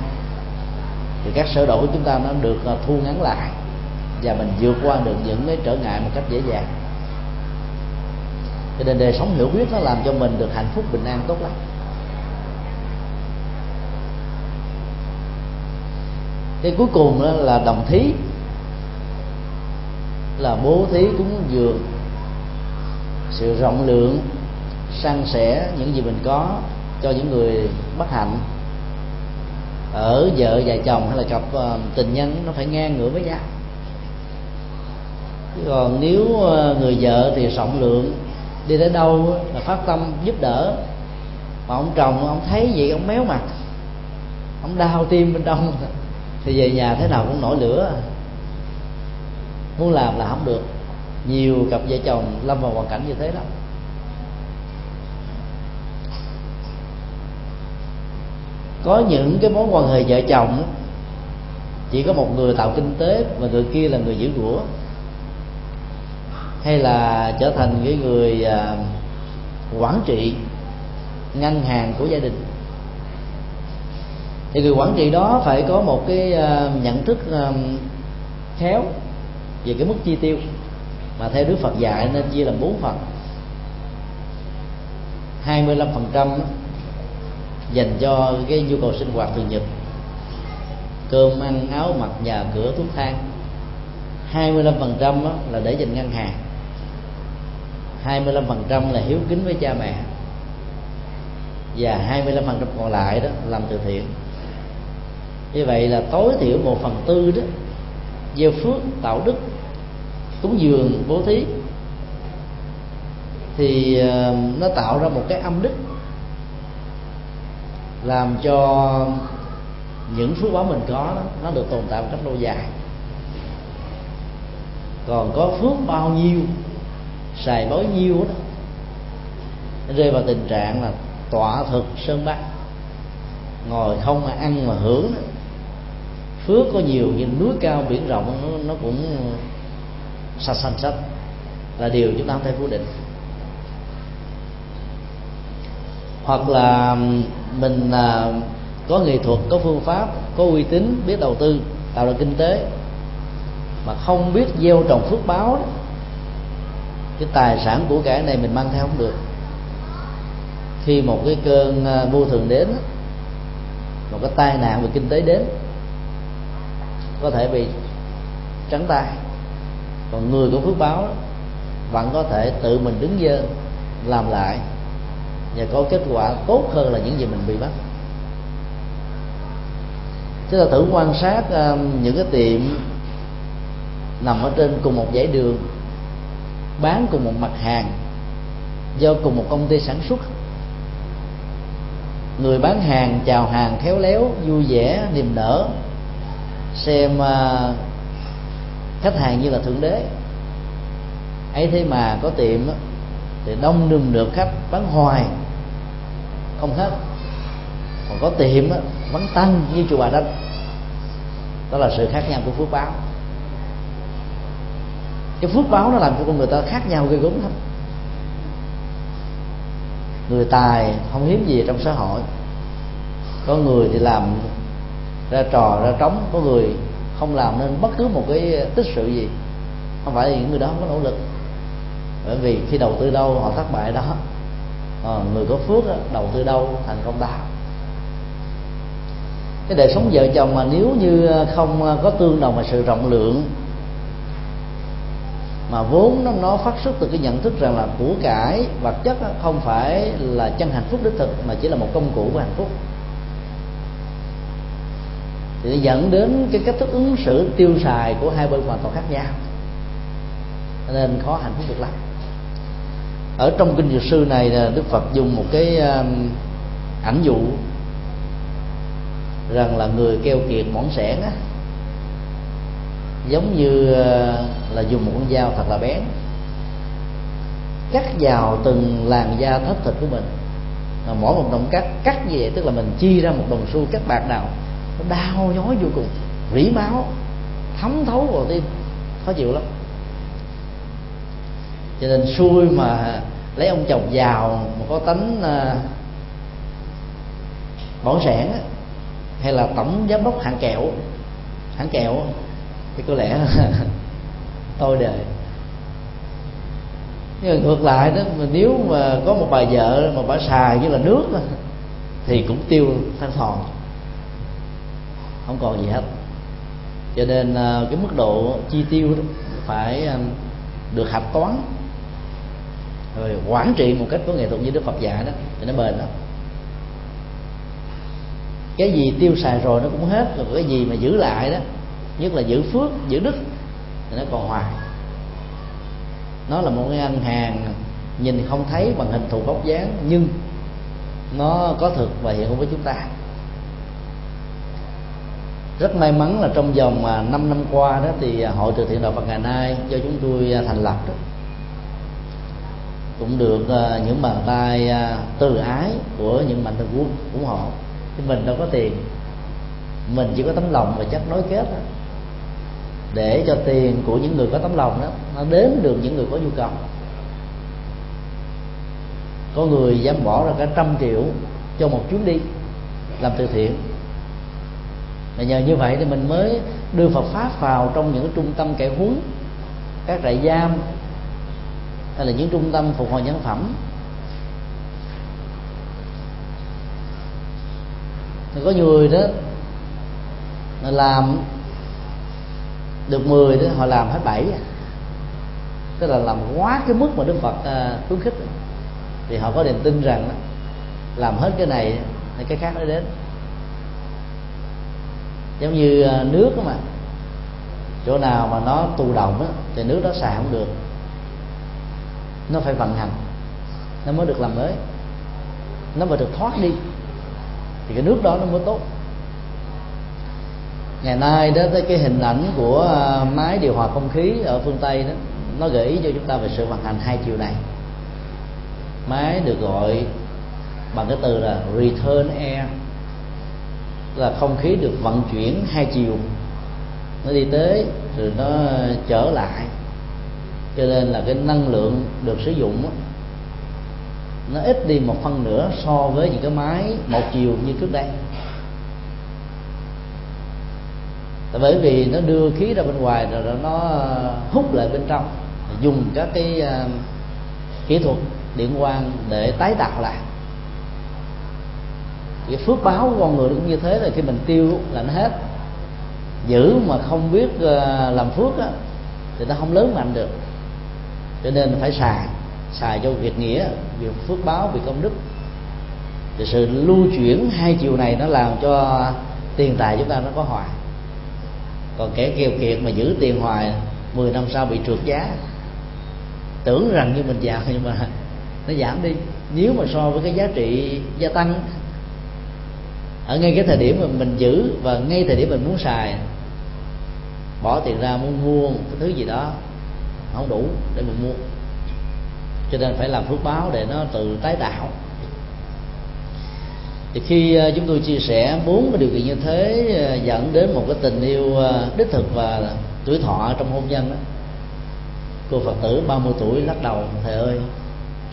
Thì các sở đổi của chúng ta nó được ờ, thu ngắn lại và mình vượt qua được những cái trở ngại một cách dễ dàng. Cho nên đời sống hiểu biết nó làm cho mình được hạnh phúc, bình an, tốt lắm. Cái cuối cùng đó là đồng thí. Là bố thí cúng dường, sự rộng lượng, san sẻ những gì mình có cho những người bất hạnh ở vợ và chồng hay là cặp ờ, tình nhân, nó phải ngang ngửa với nhau còn nếu ờ, người vợ thì rộng lượng, đi tới đâu là phát tâm giúp đỡ. Mà ông chồng, ông thấy gì ông méo mặt, ông đau tim bên trong, thì về nhà thế nào cũng nổi lửa. Muốn làm là không được. Nhiều cặp vợ chồng lâm vào hoàn cảnh như thế lắm. Có những cái mối quan hệ vợ chồng, chỉ có một người tạo kinh tế và người kia là người giữ của hay là trở thành cái người à, quản trị ngân hàng của gia đình. Thì người quản trị đó phải có một cái à, nhận thức à, khéo về cái mức chi tiêu mà theo Đức Phật dạy nên chia làm bốn phần. 25% dành cho cái nhu cầu sinh hoạt thường nhật. Cơm, ăn, áo, mặc, nhà, cửa, thuốc thang 25% là để dành ngân hàng. 25% là hiếu kính với cha mẹ. Và 25% còn lại đó, làm từ thiện. Như vậy là tối thiểu một phần tư đó, gieo phước, tạo đức, cúng dường, bố thí. Thì ờ, nó tạo ra một cái âm đức làm cho những phước báo mình có đó, nó được tồn tại một cách lâu dài. Còn có phước bao nhiêu xài bấy nhiêu đó rơi vào tình trạng là tọa thực sơn bát. Ngồi không mà ăn mà hưởng đó. phước có nhiều nhưng núi cao biển rộng nó, nó cũng sạch xanh sách là điều chúng ta không thể phủ định. Hoặc là mình à, có nghệ thuật có phương pháp có uy tín biết đầu tư tạo ra kinh tế mà không biết gieo trồng phước báo đó, cái tài sản của cải này mình mang theo không được. Khi một cái cơn à, vô thường đến một cái tai nạn về kinh tế đến có thể bị trắng tay. Còn người có phước báo vẫn có thể tự mình đứng dơ làm lại và có kết quả tốt hơn là những gì mình bị bắt. Chúng ta thử quan sát um, những cái tiệm nằm ở trên cùng một dãy đường bán cùng một mặt hàng do cùng một công ty sản xuất. Người bán hàng chào hàng khéo léo vui vẻ niềm nở xem uh, khách hàng như là thượng đế. Ấy thế mà có tiệm thì đông nườm được khách bán hoài không hết. Còn có tiệm vẫn tăng như chùa bà đanh. Đó là sự khác nhau của phước báo. Cái phước báo nó làm cho con người ta khác nhau ghê gớm lắm. Người tài không hiếm gì trong xã hội. Có người thì làm ra trò, ra trống. Có người không làm nên bất cứ một cái tích sự gì. Không phải là những người đó không có nỗ lực. Bởi vì khi đầu tư đâu, họ thất bại đó à, người có phước đó, đầu tư đâu thành công đó cái đời sống vợ chồng mà nếu như ờ, không ờ, có tương đồng và sự rộng lượng mà vốn nó, nó phát xuất từ cái nhận thức rằng là của cải vật chất không phải là chân hạnh phúc đích thực mà chỉ là một công cụ của hạnh phúc. Thì dẫn đến cái cách thức ứng xử tiêu xài của hai bên hoàn toàn khác nhau. Nên khó hạnh phúc được lắm ở trong kinh dược sư này đức phật dùng một cái um, ảnh dụ rằng là người keo kiệt mỏng sẻn á, giống như uh, là dùng một con dao thật là bén, cắt vào từng làn da thất thịt của mình. Mà mỗi một động cắt cắt như vậy, tức là mình chi ra một đồng xu cắt bạc nào nó đau nhói vô cùng, rỉ máu, thấm thấu vào tim, khó chịu lắm. Cho nên xui mà lấy ông chồng giàu mà có tánh uh, bỏng sẻn hay là tổng giám đốc hãng kẹo. Hãng kẹo thì có lẽ tôi đời nhưng mà ngược lại đó mà nếu mà có một bà vợ mà bà xài như là nước đó, thì cũng tiêu than thòn không còn gì hết. Cho nên ờ, cái mức độ chi tiêu đó phải ờ, được hạch toán rồi quản trị một cách có nghệ thuật như đức phật dạy đó, thì nó bền đó cái gì tiêu xài rồi nó cũng hết, rồi cái gì mà giữ lại đó, nhất là giữ phước, giữ đức, thì nó còn hoài. Nó là một cái ngân hàng nhìn không thấy bằng hình thù góc dáng, nhưng nó có thực và hiện hữu với chúng ta. Rất may mắn là trong vòng à, 5 năm qua đó thì à, hội từ thiện đạo Phật ngày nay do chúng tôi à, thành lập đó cũng được ờ, những bàn tay ờ, từ ái của những mạnh thường quân ủng hộ. Chứ mình đâu có tiền. Mình chỉ có tấm lòng và chắc nối kết đó. để cho tiền của những người có tấm lòng đó, nó đến được những người có nhu cầu. Có người dám bỏ ra cả trăm triệu cho một chuyến đi làm từ thiện. Và nhờ như vậy thì mình mới đưa Phật pháp vào trong những trung tâm cải huấn, các trại giam hay là những trung tâm phục hồi nhân phẩm. Thì có người đó làm được 10 đó họ làm hết 7 à. tức là làm quá cái mức mà Đức Phật à, khuyến khích. Thì họ có niềm tin rằng đó, làm hết cái này thì cái khác nó đến. Giống như à, nước đó mà chỗ nào mà nó tù động đó, thì nước đó xài không được nó phải vận hành. Nó mới được làm mới. Nó mới được thoát đi, thì cái nước đó nó mới tốt. Ngày nay đó cái hình ảnh của à, máy điều hòa không khí ở phương tây đó, nó gợi ý cho chúng ta về sự vận hành hai chiều này. Máy được gọi bằng cái từ là return air, là không khí được vận chuyển hai chiều. Nó đi tới rồi nó trở lại cho nên là cái năng lượng được sử dụng nó ít đi một phần nửa so với những cái máy một chiều như trước đây. Tại bởi vì nó đưa khí ra bên ngoài rồi nó ờ, hút lại bên trong dùng các cái ờ, kỹ thuật điện quang để tái tạo lại. Cái phước báo của con người cũng như thế là khi mình tiêu là nó hết. Giữ mà không biết ờ, làm phước á, thì nó không lớn mạnh được cho nên phải xài xài cho việc nghĩa việc phước báo việc công đức. Thì sự lưu chuyển hai chiều này nó làm cho tiền tài chúng ta nó có hoài. Còn kẻ kêu kiệt mà giữ tiền hoài 10 năm sau bị trượt giá. Tưởng rằng như mình giàu nhưng mà nó giảm đi. Nếu mà so với cái giá trị gia tăng, ở ngay cái thời điểm mà mình giữ và ngay thời điểm mình muốn xài, bỏ tiền ra muốn mua cái thứ gì đó không đủ để mình mua. Cho nên phải làm phước báo để nó tự tái tạo. Thì khi ờ, chúng tôi chia sẻ bốn cái điều kiện như thế ờ, dẫn đến một cái tình yêu ờ, đích thực và tuổi thọ trong hôn nhân đó cô phật tử 30 tuổi lắc đầu, thầy ơi,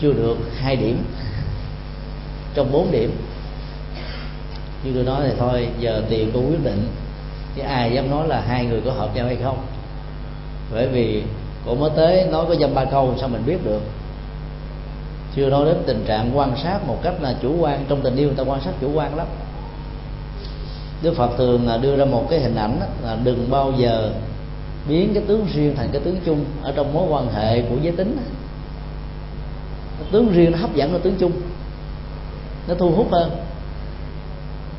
chưa được hai điểm. Trong bốn điểm. Như tôi nói thì thôi, giờ tiền cô quyết định. Chứ ai dám nói là hai người có hợp nhau hay không? Bởi vì cô mới tới, nói có dăm ba câu, sao mình biết được? Chưa nói đến tình trạng quan sát một cách là chủ quan. Trong tình yêu người ta quan sát chủ quan lắm. Đức Phật thường đưa ra một cái hình ảnh là đừng bao giờ biến cái tướng riêng thành cái tướng chung ở trong mối quan hệ của giới tính. Cái tướng riêng nó hấp dẫn hơn tướng chung. Nó thu hút hơn.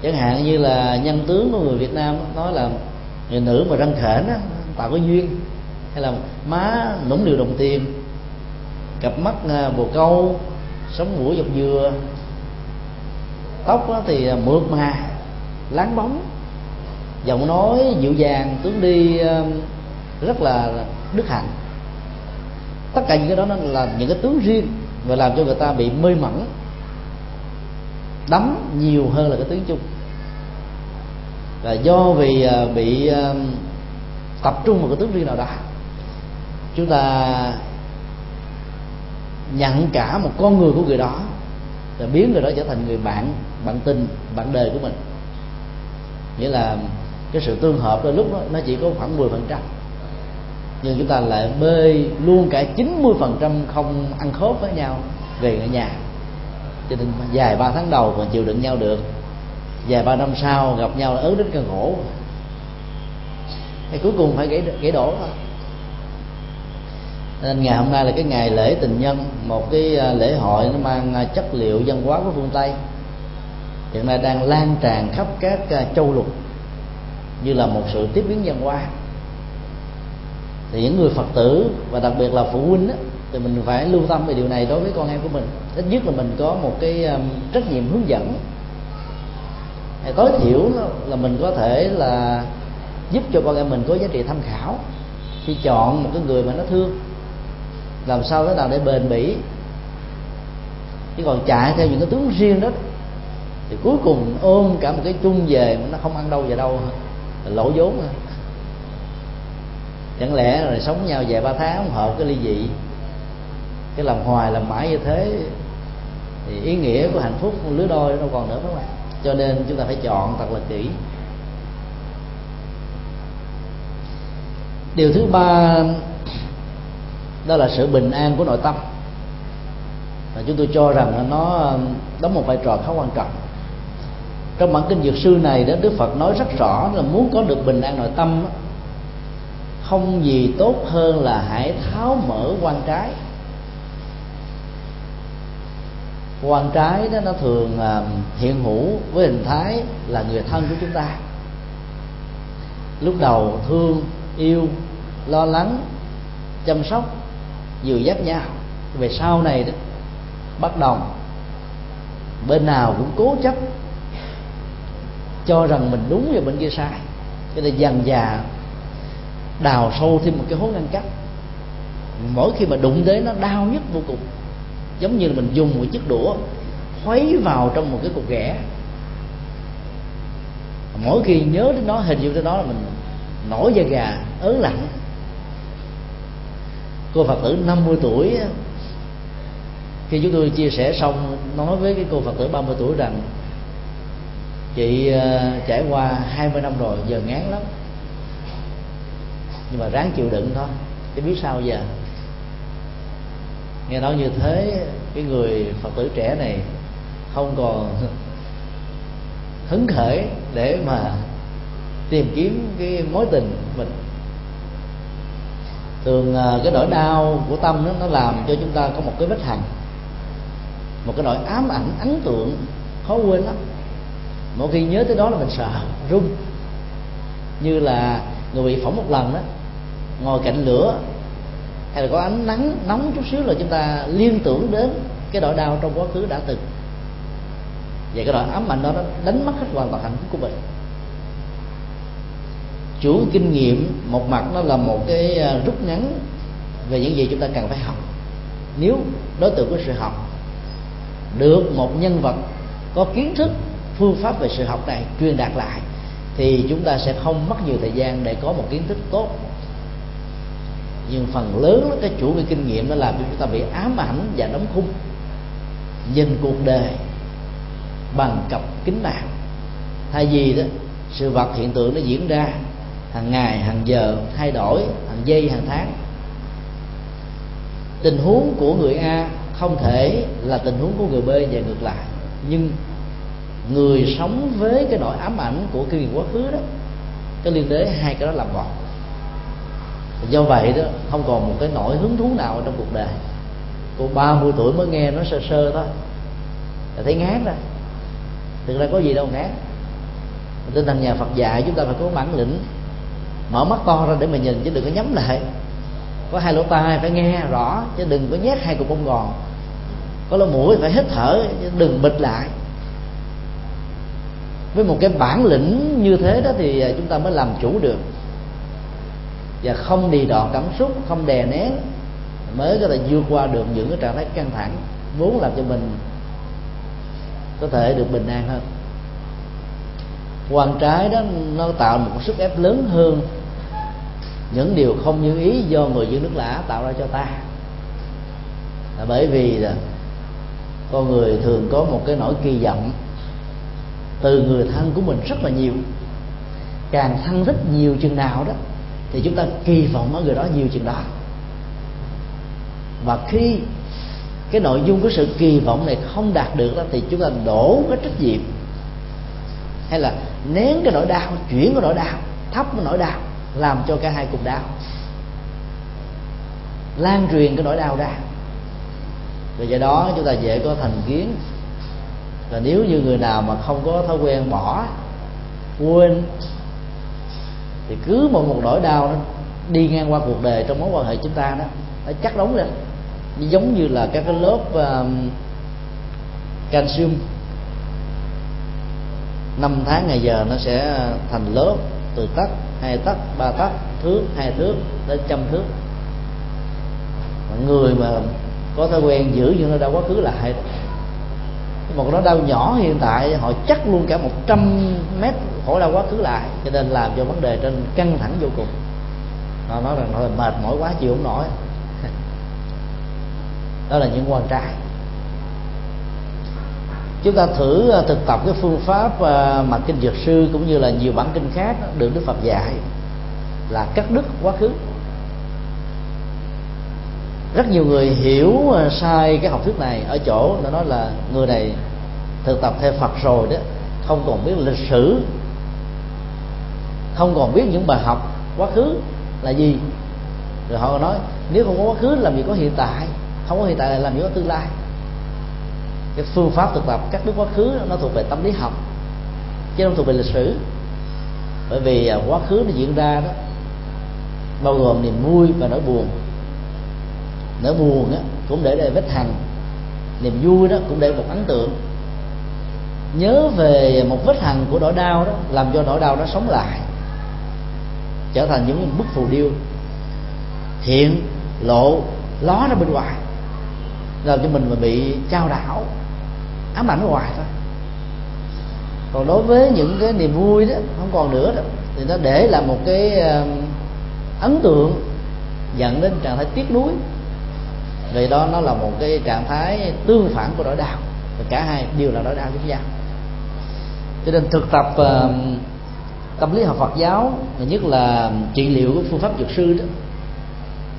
Chẳng hạn như là nhân tướng của người Việt Nam nói là người nữ mà răng khểnh á, tạo có duyên hay là má nũng điều đồng tiền, cặp mắt à, bồ câu, sống mũi dọc dừa, tóc thì à, mượt mà, láng bóng, giọng nói dịu dàng, tướng đi à, rất là đức hạnh. Tất cả những cái đó nó là những cái tướng riêng và làm cho người ta bị mê mẩn, đắm nhiều hơn là cái tướng chung là do vì bị tập trung vào cái tướng riêng nào đó chúng ta nhận cả một con người của người đó và biến người đó trở thành người bạn bạn tình bạn đời của mình. Nghĩa là cái sự tương hợp đôi lúc đó, nó chỉ có khoảng 10 phần trăm. Nhưng chúng ta lại bê luôn cả 90 phần trăm không ăn khớp với nhau về ở nhà. Cho nên dài ba tháng đầu còn chịu đựng nhau được. Vài ba năm sau gặp nhau là ớn đến cơn khổ thì cuối cùng phải gãy gãy đổ thôi nên ngày hôm nay là cái ngày lễ tình nhân một cái à, lễ hội nó mang à, chất liệu văn hóa của phương tây. Hiện nay đang lan tràn khắp các à, châu lục như là một sự tiếp biến văn hóa. Thì những người phật tử và đặc biệt là phụ huynh đó, thì mình phải lưu tâm về điều này đối với con em của mình. Ít nhất là mình có một cái trách nhiệm hướng dẫn. Tối thiểu là mình có thể là giúp cho con em mình có giá trị tham khảo. Khi chọn một cái người mà nó thương làm sao thế nào để bền bỉ? Chứ còn chạy theo những cái tướng riêng đó, thì cuối cùng ôm cả một cái chung về mà nó không ăn đâu về đâu lỗ vốn chẳng lẽ rồi sống nhau vài ba tháng không hợp cái ly dị, cái làm hoài làm mãi như thế, thì ý nghĩa của hạnh phúc lứa đôi đâu còn nữa các bạn cho nên chúng ta phải chọn thật là kỹ. Điều thứ ba đó là sự bình an của nội tâm. Và chúng tôi cho rằng nó um, đóng một vai trò khá quan trọng. Trong bản kinh dược sư này đó, đức phật nói rất rõ là muốn có được bình an nội tâm không gì tốt hơn là hãy tháo mở quan trái. Quan trái đó, nó thường um, hiện hữu với hình thái là người thân của chúng ta. Lúc đầu thương, yêu, lo lắng, chăm sóc dìu dắt nhau. Về sau này đó, bắt đồng bên nào cũng cố chấp, cho rằng mình đúng và bên kia sai. Cho nên dần dà đào sâu thêm một cái hố ngăn cách. Mỗi khi mà đụng tới nó, đau nhất vô cùng. Giống như là mình dùng một chiếc đũa, khuấy vào trong một cái cục ghẻ. Mỗi khi nhớ đến nó, hình dung tới nó là mình nổi da gà, ớn lạnh cô phật tử 50 tuổi khi chúng tôi chia sẻ xong, nói với cái cô phật tử 30 tuổi rằng, chị ờ, trải qua 20 năm rồi, giờ ngán lắm. Nhưng mà ráng chịu đựng thôi, chứ biết sao giờ. Nghe nói như thế, cái người phật tử trẻ này không còn hứng khởi để mà tìm kiếm cái mối tình mình thường à, cái nỗi đau của tâm đó, nó làm cho chúng ta có một cái vết hằn. Một cái nỗi ám ảnh ấn tượng khó quên lắm. Mỗi khi nhớ tới đó là mình sợ run. Như là người bị phỏng một lần đó ngồi cạnh lửa hay là có ánh nắng nóng chút xíu là chúng ta liên tưởng đến cái nỗi đau trong quá khứ đã từng. Vậy cái nỗi ám ảnh đó nó đánh mất hết hoàn toàn hạnh phúc của mình chủ kinh nghiệm, một mặt nó là một cái à, rút ngắn về những gì chúng ta cần phải học. Nếu đối tượng của sự học được một nhân vật có kiến thức, phương pháp về sự học này truyền đạt lại, thì chúng ta sẽ không mất nhiều thời gian để có một kiến thức tốt. Nhưng phần lớn cái chủ về kinh nghiệm nó làm cho chúng ta bị ám ảnh và đóng khung. Nhìn cuộc đời bằng cặp kính mạng thay vì đó, sự vật hiện tượng nó diễn ra hàng ngày, hàng giờ thay đổi, hàng giây, hàng tháng. Tình huống của người a không thể là tình huống của người b và ngược lại. Nhưng người sống với cái nỗi ám ảnh của cái quá khứ đó, cái liên đế hai cái đó làm một do vậy đó, không còn một cái nỗi hứng thú nào trong cuộc đời. Cô 30 tuổi mới nghe nó sơ sơ thôi. Là thấy ngán rồi. Thực ra có gì đâu ngán. Tinh thần nhà Phật dạy chúng ta phải có bản lĩnh mở mắt to ra để mà nhìn chứ đừng có nhắm lại. Có hai lỗ tai phải nghe rõ chứ đừng có nhét hai cục bông gòn. Có lỗ mũi phải hít thở chứ đừng bịt lại. Với một cái bản lĩnh như thế đó thì à, chúng ta mới làm chủ được. Và không đi đọt cảm xúc, không đè nén, mới có thể vượt qua được những cái trạng thái căng thẳng vốn làm cho mình có thể được bình an hơn. Quan trái đó nó tạo một sức ép lớn hơn những điều không như ý do người dân nước lã tạo ra cho ta. Là bởi vì là con người thường có một cái nỗi kỳ vọng từ người thân của mình rất là nhiều. Càng thân thích nhiều chừng nào đó, thì chúng ta kỳ vọng ở người đó nhiều chừng đó. Và khi cái nội dung của sự kỳ vọng này không đạt được đó, thì chúng ta đổ cái trách nhiệm. Hay là nén cái nỗi đau, chuyển cái nỗi đau thấp cái nỗi đau làm cho cả hai cùng đau. Lan truyền cái nỗi đau ra. Và do đó chúng ta dễ có thành kiến. Là nếu như người nào mà không có thói quen bỏ quên thì cứ một một nỗi đau đó đi ngang qua cuộc đời trong mối quan hệ chúng ta đó nó chắc đóng lên. Giống như là các cái lớp uh, calcium. Năm tháng ngày giờ nó sẽ thành lớp từ tắt hai tấc ba tấc thước, hai thước đến trăm thước. Người mà có thói quen giữ những nó đau quá khứ lại một nó đau nhỏ hiện tại, họ chắc luôn cả 100 mét khổ đau quá khứ lại cho nên làm cho vấn đề trên căng thẳng vô cùng. Họ nói rằng, thôi, mệt mỏi quá, chịu không nổi. Đó là những quan trai chúng ta thử à, thực tập cái phương pháp mà kinh dược sư cũng như là nhiều bản kinh khác được đức phật dạy là cắt đứt quá khứ. Rất nhiều người hiểu à, sai cái học thuyết này ở chỗ nó nói là người này thực tập theo phật rồi đó, không còn biết lịch sử, không còn biết những bài học quá khứ là gì. Rồi họ nói, nếu không có quá khứ làm gì có hiện tại, không có hiện tại là làm gì có tương lai cái phương pháp thực tập các nước quá khứ nó thuộc về tâm lý học chứ không thuộc về lịch sử. Bởi vì à, quá khứ nó diễn ra đó bao gồm niềm vui và nỗi buồn. Nỗi buồn á, cũng để lại vết hằn niềm vui đó cũng để một ấn tượng. Nhớ về một vết hằn của nỗi đau đó làm cho nỗi đau đó sống lại trở thành những bức phù điêu. Hiện lộ ló ra bên ngoài làm cho mình mà bị trao đảo ám ảnh hoài thôi. Còn đối với những cái niềm vui đó không còn nữa đó thì nó để là một cái um, ấn tượng dẫn đến trạng thái tiếc nuối. Vì đó nó là một cái trạng thái tương phản của nỗi đau và cả hai đều là nỗi đau giống nhau. Cho nên thực tập uh, tâm lý học Phật giáo và nhất là trị liệu của phương pháp dược sư đó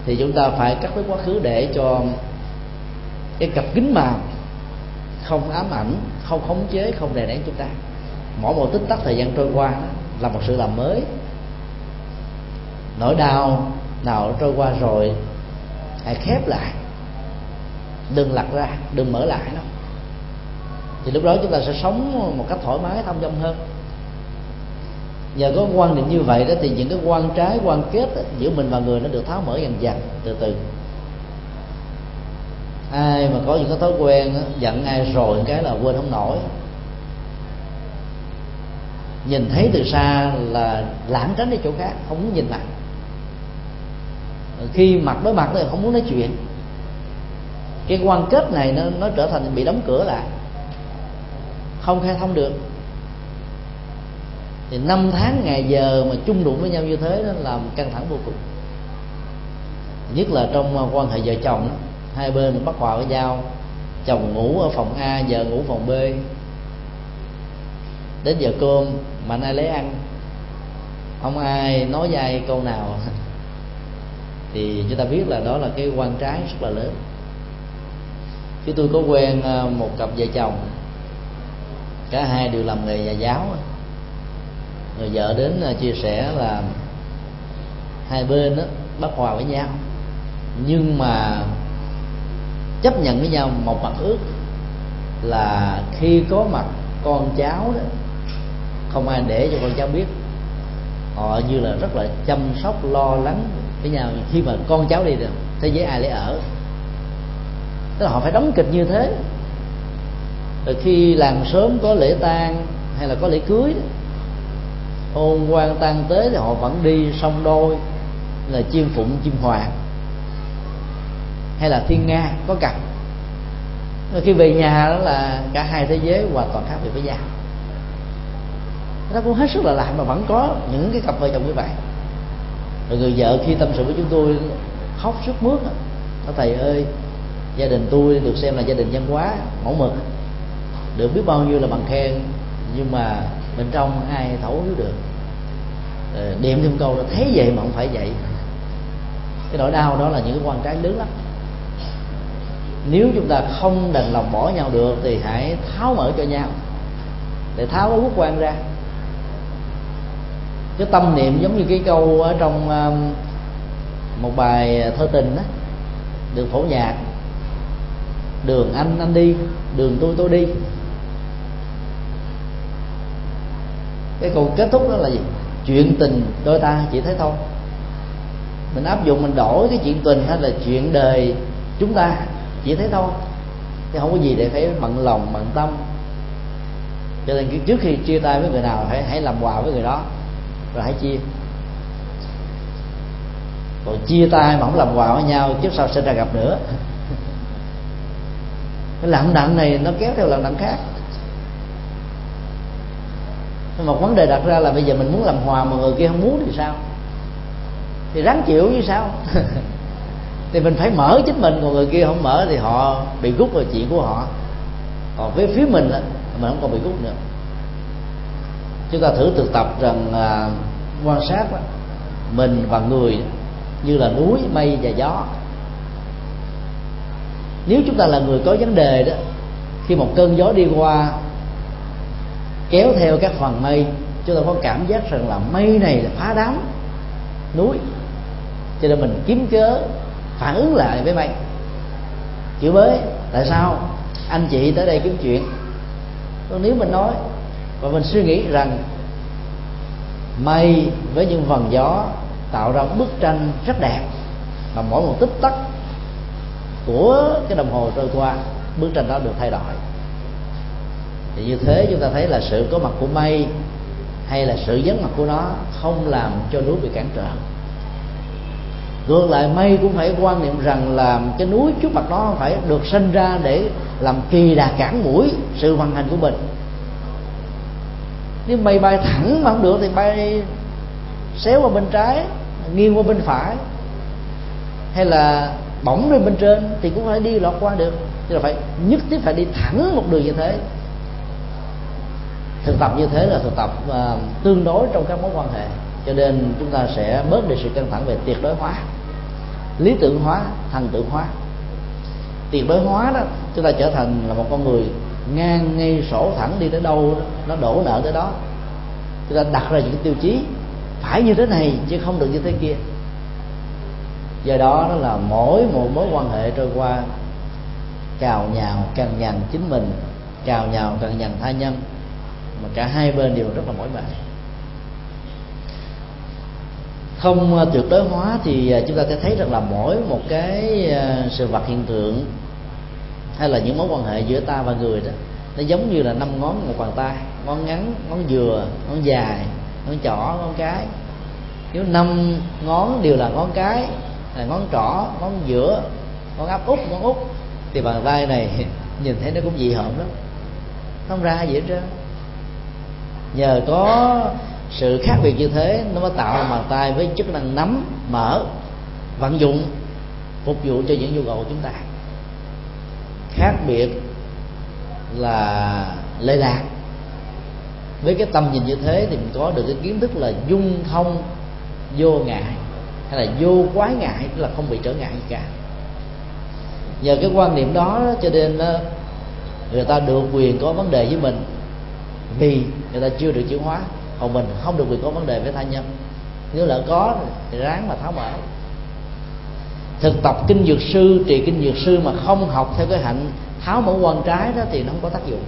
thì chúng ta phải cắt với quá khứ để cho cái cặp kính màu không ám ảnh không khống chế không đè nén chúng ta. Mỗi một tích tắc thời gian trôi qua là một sự làm mới. Nỗi đau nào trôi qua rồi hãy khép lại. Đừng lặt ra đừng mở lại nó. Thì lúc đó chúng ta sẽ sống một cách thoải mái thông dong hơn. Nhờ có quan niệm như vậy đó thì những cái quan trái quan kết đó, giữa mình và người nó được tháo mở dần dần từ từ ai mà có những cái thói quen đó, giận ai rồi cái là quên không nổi. Nhìn thấy từ xa là lãng tránh đi chỗ khác không muốn nhìn lại khi mặt đối mặt thì không muốn nói chuyện. Cái quan kết này nó nó trở thành bị đóng cửa lại. Không khai thông được. Thì năm tháng ngày giờ mà chung đụng với nhau như thế đó làm căng thẳng vô cùng. Nhất là trong quan hệ vợ chồng đó hai bên bắt hòa với nhau. Chồng ngủ ở phòng A, vợ ngủ phòng B. Đến giờ cơm, mà anh ai lấy ăn? Không ai nói với ai câu nào. Thì chúng ta biết là đó là cái quan trái rất là lớn. Chứ tôi có quen ờ, một cặp vợ chồng. Cả hai đều làm nghề nhà giáo. Người vợ đến ờ, chia sẻ là hai bên đó bắt hòa với nhau. Nhưng mà chấp nhận với nhau một mặt ước là khi có mặt con cháu đó, không ai để cho con cháu biết. Họ như là rất là chăm sóc, lo lắng với nhau. Khi mà con cháu đi được thế giới ai lấy ở? Tức là họ phải đóng kịch như thế. Rồi khi làng sớm có lễ tang hay là có lễ cưới hôn quan tang tế thì họ vẫn đi song đôi, là chim phụng, chim hoàng hay là thiên nga có cặp rồi khi về nhà đó là cả hai thế giới hoàn toàn khác biệt với nhau. Nó cũng hết sức là lạ mà vẫn có những cái cặp vợ chồng như vậy. Rồi người vợ khi tâm sự với chúng tôi khóc sức mướt Nó thầy ơi, gia đình tôi được xem là gia đình văn hóa, mẫu mực. Được biết bao nhiêu là bằng khen, nhưng mà bên trong ai thấu hiểu được? Ờ, Điểm thêm câu là thấy vậy mà không phải vậy. Cái nỗi đau đó là những cái quan trái lớn lắm nếu chúng ta không đành lòng bỏ nhau được thì hãy tháo mở cho nhau. Để tháo cái quốc quan ra. Cái tâm niệm giống như cái câu ở trong um, một bài thơ tình đó được phổ nhạc. Đường anh anh đi, đường tôi tôi đi. Cái câu kết thúc đó là gì? Chuyện tình đôi ta chỉ thế thôi. Mình áp dụng, mình đổi cái chuyện tình hay là chuyện đời chúng ta chỉ thế thôi. Chứ không có gì để phải bận lòng bận tâm. Cho nên trước khi chia tay với người nào, hãy hãy làm quà với người đó. Rồi hãy chia. Còn chia tay mà không làm quà với nhau trước sau sẽ ra gặp nữa. Cái lặng đặng này nó kéo theo lặng đặng khác. Nhưng một vấn đề đặt ra là bây giờ mình muốn làm hòa mà người kia không muốn thì sao? Thì ráng chịu như sao? thì mình phải mở chính mình còn người kia không mở thì họ bị rút vào chuyện của họ. Còn với phía mình mình không còn bị rút nữa. Chúng ta thử thực tập rằng à, quan sát đó, mình và người như là núi mây và gió. Nếu chúng ta là người có vấn đề đó khi một cơn gió đi qua kéo theo các phần mây chúng ta có cảm giác rằng là mây này là phá đám núi. Cho nên mình kiếm cớ phản ứng lại với mây chửi bới, tại sao? Anh chị tới đây kiếm chuyện. Còn nếu mình nói, và mình suy nghĩ rằng mây với những vần gió tạo ra bức tranh rất đẹp và mỗi một tích tắc của cái đồng hồ trôi qua, bức tranh đó được thay đổi. Thì như thế chúng ta thấy là sự có mặt của mây hay là sự vắng mặt của nó không làm cho núi bị cản trở ngược lại mây cũng phải quan niệm rằng là cái núi trước mặt nó phải được sinh ra để làm kỳ đà cản mũi sự vận hành của mình. Nếu mây bay thẳng mà không được thì bay xéo qua bên trái nghiêng qua bên phải. Hay là bỗng lên bên trên thì cũng phải đi lọt qua được. Chứ là phải nhất thiết phải đi thẳng một đường như thế. Thực tập như thế là thực tập uh, tương đối trong các mối quan hệ. Cho nên chúng ta sẽ bớt đi sự căng thẳng về tuyệt đối hóa lý tưởng hóa thần tượng hóa. Tiền bối hóa đó, chúng ta trở thành là một con người ngang ngay sổ thẳng đi tới đâu nó đổ nợ tới đó. Chúng ta đặt ra những tiêu chí, phải như thế này chứ không được như thế kia. Do đó đó là mỗi một mối quan hệ trôi qua, cào nhào càng nhằn chính mình, cào nhào càng nhằn tha nhân, mà cả hai bên đều rất là mỏi mệt không ờ, tuyệt đối hóa thì ờ, chúng ta sẽ thấy rằng là mỗi một cái ờ, sự vật hiện tượng hay là những mối quan hệ giữa ta và người đó, nó giống như là năm ngón một bàn tay, ngón ngắn, ngón dừa, ngón dài, ngón trỏ ngón cái. Nếu năm ngón đều là ngón cái, là ngón trỏ, ngón giữa, ngón áp út, ngón út, thì bàn tay này nhìn thấy nó cũng dị hợm lắm. Không ra gì hết trơn. Nhờ có sự khác biệt như thế, nó mới tạo ra bàn tay với chức năng nắm, mở, vận dụng, phục vụ cho những nhu cầu của chúng ta. Khác biệt là lệ lạc. Với cái tâm nhìn như thế thì mình có được cái kiến thức là dung thông vô ngại, hay là vô quái ngại, tức là không bị trở ngại gì cả. Nhờ cái quan niệm đó, cho nên ờ, người ta được quyền có vấn đề với mình, vì người ta chưa được chuyển hóa còn mình không được quyền có vấn đề với tha nhân. Nếu lỡ có, thì ráng mà tháo mở thực tập kinh dược sư, trì kinh dược sư mà không học theo cái hạnh tháo mở quan trái đó thì nó không có tác dụng.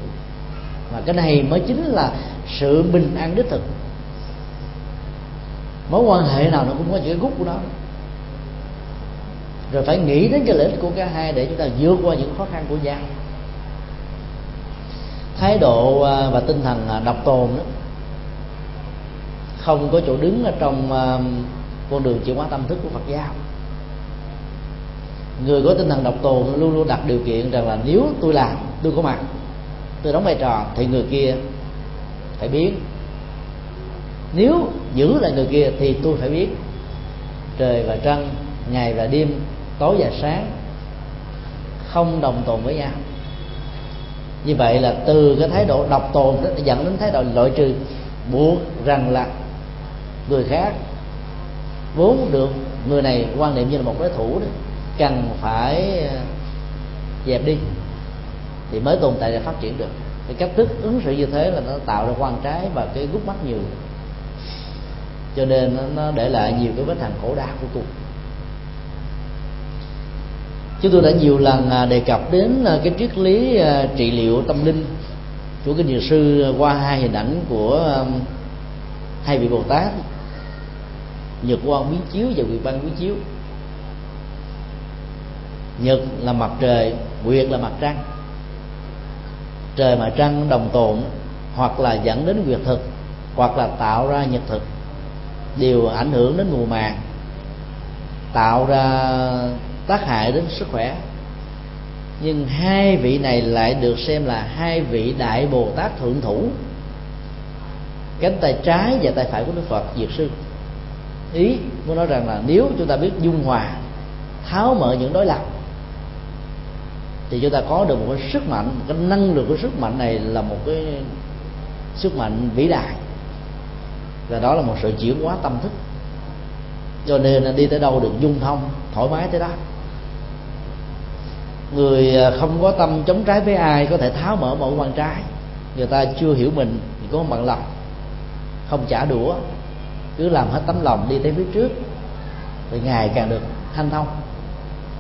Mà cái này mới chính là sự bình an đích thực. Mối quan hệ nào nó cũng có những cái gút của nó. Rồi phải nghĩ đến cái lợi ích của cả hai để chúng ta vượt qua những khó khăn của nhau thái độ à, và tinh thần à, độc tồn đó không có chỗ đứng ở trong ờ, con đường chuyển hóa tâm thức của Phật giáo. Người có tinh thần độc tồn luôn luôn đặt điều kiện rằng là nếu tôi làm, tôi có mặt tôi đóng vai trò, thì người kia phải biết. Nếu giữ lại người kia thì tôi phải biết. Trời và trăng, ngày và đêm, tối và sáng, không đồng tồn với nhau. Như vậy là từ cái thái độ độc tồn đó dẫn đến thái độ loại trừ. Buộc rằng là người khác vốn được người này quan niệm như là một đối thủ đó, cần phải ờ, dẹp đi thì mới tồn tại và phát triển được. Cái cách thức ứng xử như thế là nó tạo ra quan trái và cái gút mắt nhiều. Cho nên nó để lại nhiều cái vết hằn khổ đau của cuộc chúng tôi đã nhiều lần à, đề cập đến à, cái triết lý à, trị liệu tâm linh của kinh dược sư qua hai hình ảnh của hai vị bồ tát nhật quan biến chiếu và nguyệt ban biến chiếu. Nhật là mặt trời, nguyệt là mặt trăng. Trời mà trăng đồng tồn, hoặc là dẫn đến nguyệt thực, hoặc là tạo ra nhật thực, đều ảnh hưởng đến mùa màng, tạo ra tác hại đến sức khỏe. Nhưng hai vị này lại được xem là hai vị đại bồ tát thượng thủ. Cánh tay trái và tay phải của đức phật, diệt sư ý muốn nói rằng là nếu chúng ta biết dung hòa, tháo mở những đối lập, thì chúng ta có được một cái sức mạnh cái năng lượng của sức mạnh này là một cái sức mạnh vĩ đại. Và đó là một sự chuyển hóa tâm thức. Cho nên là đi tới đâu được dung thông, thoải mái tới đó. Người à, không có tâm chống trái với ai có thể tháo mở mọi quan trái. Người ta chưa hiểu mình thì có bằng lòng, không trả đũa cứ làm hết tấm lòng đi tới phía trước, thì ngày càng được thanh thông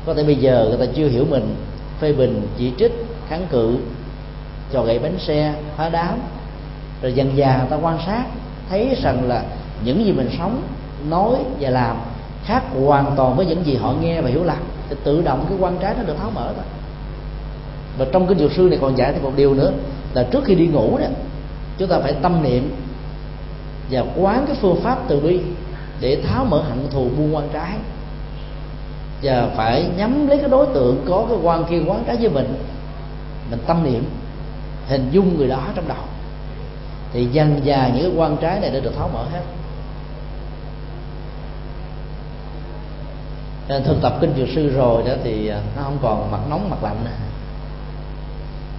có thể bây giờ người ta chưa hiểu mình, phê bình, chỉ trích, kháng cự, cho gậy bánh xe, phá đám, rồi dần dà người ta quan sát, thấy rằng là những gì mình sống, nói và làm khác hoàn toàn với những gì họ nghe và hiểu lầm, thì tự động cái quan trái nó được tháo mở rồi. và trong kinh dược sư này còn dạy thêm một điều nữa, là trước khi đi ngủ đó, chúng ta phải tâm niệm và quán cái phương pháp từ bi để tháo mở hận thù buông quan trái. Và phải nhắm lấy cái đối tượng có cái quan kia quán trái với mình mình tâm niệm, hình dung người đó trong đầu. Thì dần dà những cái quan trái này đã được tháo mở hết. Nên thực tập kinh dược sư rồi đó thì à, nó không còn mặt nóng mặt lạnh nữa.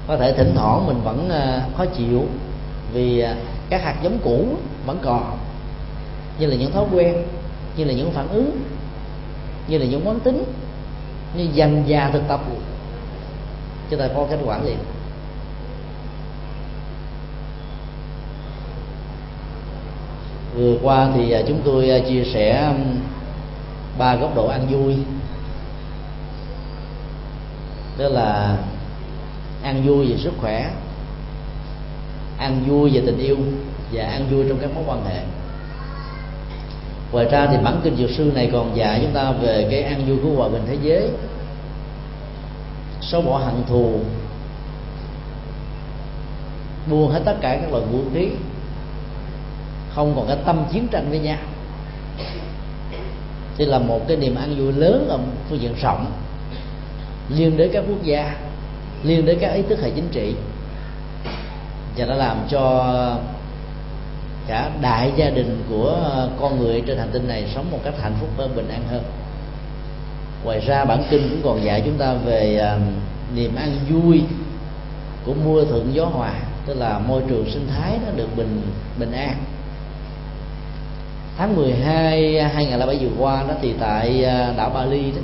Có thể thỉnh thoảng mình vẫn à, khó chịu vì à, các hạt giống cũ vẫn còn, như là những thói quen, như là những phản ứng, như là những quán tính, như dần già thực tập. Cho ta có kết quả liền vừa qua thì chúng tôi à, chia sẻ um, ba góc độ ăn vui. Đó là ăn vui về sức khỏe ăn vui về tình yêu và ăn vui trong các mối quan hệ. Ngoài ra thì bản kinh dược sư này còn dạy chúng ta về cái ăn vui của hòa bình thế giới. Xóa bỏ hận thù, buông hết tất cả các loại vũ khí, không còn cái tâm chiến tranh với nhau. Thì là một cái niềm ăn vui lớn ở phương diện rộng, liên đến các quốc gia, liên đến các ý thức hệ chính trị và nó làm cho cả đại gia đình của con người trên hành tinh này sống một cách hạnh phúc hơn bình an hơn. Ngoài ra bản kinh cũng còn dạy chúng ta về uh, niềm ăn vui của mưa thuận gió hòa tức là môi trường sinh thái nó được bình bình an. Tháng 12 2007 vừa qua đó thì tại à, đảo Bali đó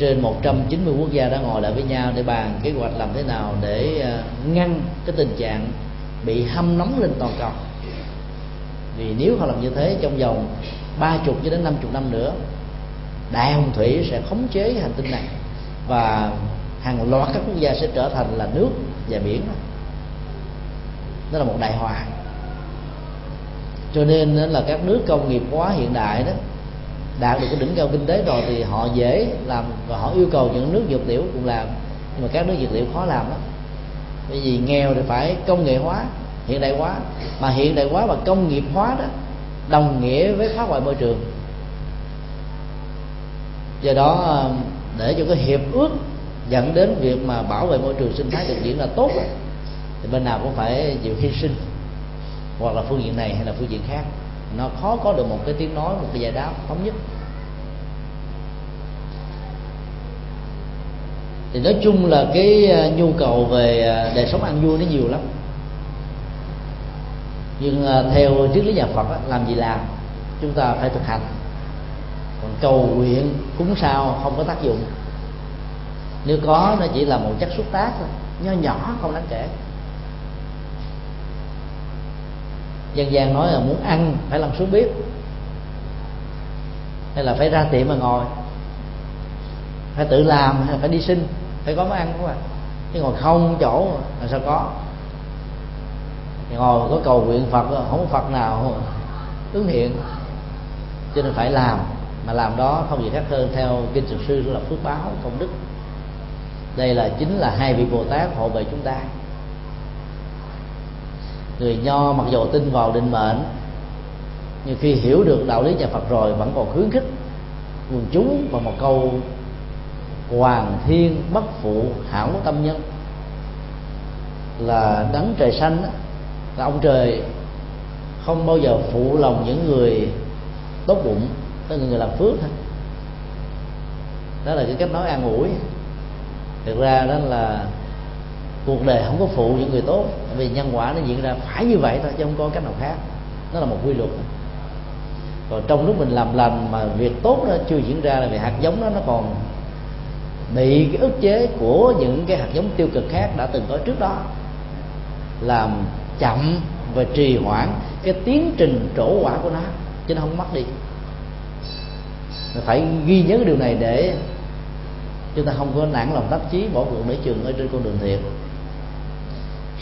trên 190 quốc gia đã ngồi lại với nhau để bàn kế hoạch làm thế nào để ờ, ngăn cái tình trạng bị hâm nóng lên toàn cầu. Vì nếu họ làm như thế trong vòng ba chục cho đến năm chục năm nữa, đại hồng thủy sẽ khống chế hành tinh này và hàng loạt các quốc gia sẽ trở thành là nước và biển. Đó là một đại họa. Cho nên là các nước công nghiệp hóa hiện đại đó đạt được cái đỉnh cao kinh tế rồi thì họ dễ làm và họ yêu cầu những nước dược liệu cũng làm. Nhưng mà các nước dược liệu khó làm lắm. Bởi vì nghèo thì phải công nghệ hóa, hiện đại hóa. Mà hiện đại hóa và công nghiệp hóa đó, đồng nghĩa với phá hoại môi trường. Do đó ờ, để cho cái hiệp ước dẫn đến việc mà bảo vệ môi trường sinh thái được diễn là tốt thì bên nào cũng phải chịu hy sinh. Hoặc là phương diện này hay là phương diện khác nó khó có được một cái tiếng nói, một cái giải đáp thống nhất. Thì nói chung là cái à, nhu cầu về à, đời sống ăn vui nó nhiều lắm. Nhưng à, theo triết lý nhà Phật làm gì làm, chúng ta phải thực hành. Còn cầu nguyện cúng sao không có tác dụng. Nếu có, nó chỉ là một chất xúc tác thôi. Nho nhỏ, không đáng kể. Dân gian nói là muốn ăn, phải làm xuống bếp. Hay là phải ra tiệm mà ngồi. Phải tự làm hay là phải đi xin, phải có món ăn đúng bạn. Chứ ngồi không chỗ là sao có? Ngồi có cầu nguyện phật, không có phật nào ứng hiện. Cho nên phải làm, mà làm đó không gì khác hơn theo kinh sử sư là phước báo công đức. Đây là chính là hai vị bồ tát hộ vệ chúng ta người nho mặc dù tin vào định mệnh, nhưng khi hiểu được đạo lý nhà phật rồi vẫn còn khuyến khích quần chúng bằng một câu hoàng thiên bất phụ hảo tâm nhân là đấng trời xanh là ông trời không bao giờ phụ lòng những người tốt bụng tức là người làm phước thôi đó là cái cách nói an ủi. Thực ra đó là cuộc đời không có phụ những người tốt. Vì nhân quả nó diễn ra phải như vậy thôi, chứ không có cách nào khác. Nó là một quy luật. Còn trong lúc mình làm lành mà việc tốt nó chưa diễn ra là vì hạt giống đó nó còn bị cái ức chế của những cái hạt giống tiêu cực khác đã từng có trước đó. Làm chậm và trì hoãn cái tiến trình trổ quả của nó, chứ nó không mất đi. Mình phải ghi nhớ cái điều này để chúng ta không có nản lòng đắc chí bỏ cuộc để trường ở trên con đường thiện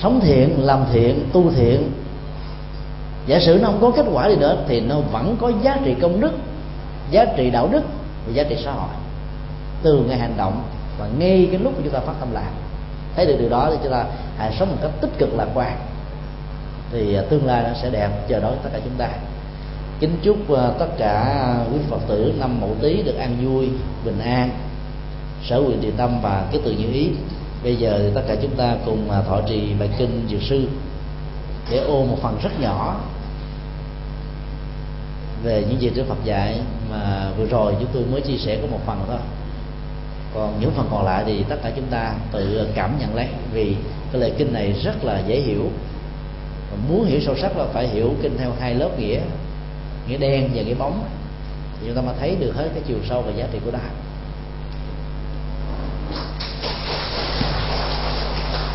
sống thiện, làm thiện, tu thiện. Giả sử nó không có kết quả gì nữa, thì nó vẫn có giá trị công đức, giá trị đạo đức và giá trị xã hội. Từ ngày hành động và ngay cái lúc mà chúng ta phát tâm làm. Thấy được điều đó thì chúng ta hãy sống một cách tích cực lạc quan. Thì à, tương lai nó sẽ đẹp, chờ đón tất cả chúng ta. Kính chúc à, tất cả quý phật tử năm mậu tý được an vui, bình an, sở quyền địa tâm và cái từ như ý bây giờ thì tất cả chúng ta cùng à, thọ trì bài kinh dược sư để ôm một phần rất nhỏ về những gì Đức Phật dạy mà vừa rồi chúng tôi mới chia sẻ có một phần thôi còn những phần còn lại thì tất cả chúng ta tự cảm nhận lấy, vì cái lời kinh này rất là dễ hiểu. Mà muốn hiểu sâu sắc là phải hiểu kinh theo hai lớp nghĩa nghĩa đen và nghĩa bóng. Thì chúng ta mới thấy được hết cái chiều sâu và giá trị của đạo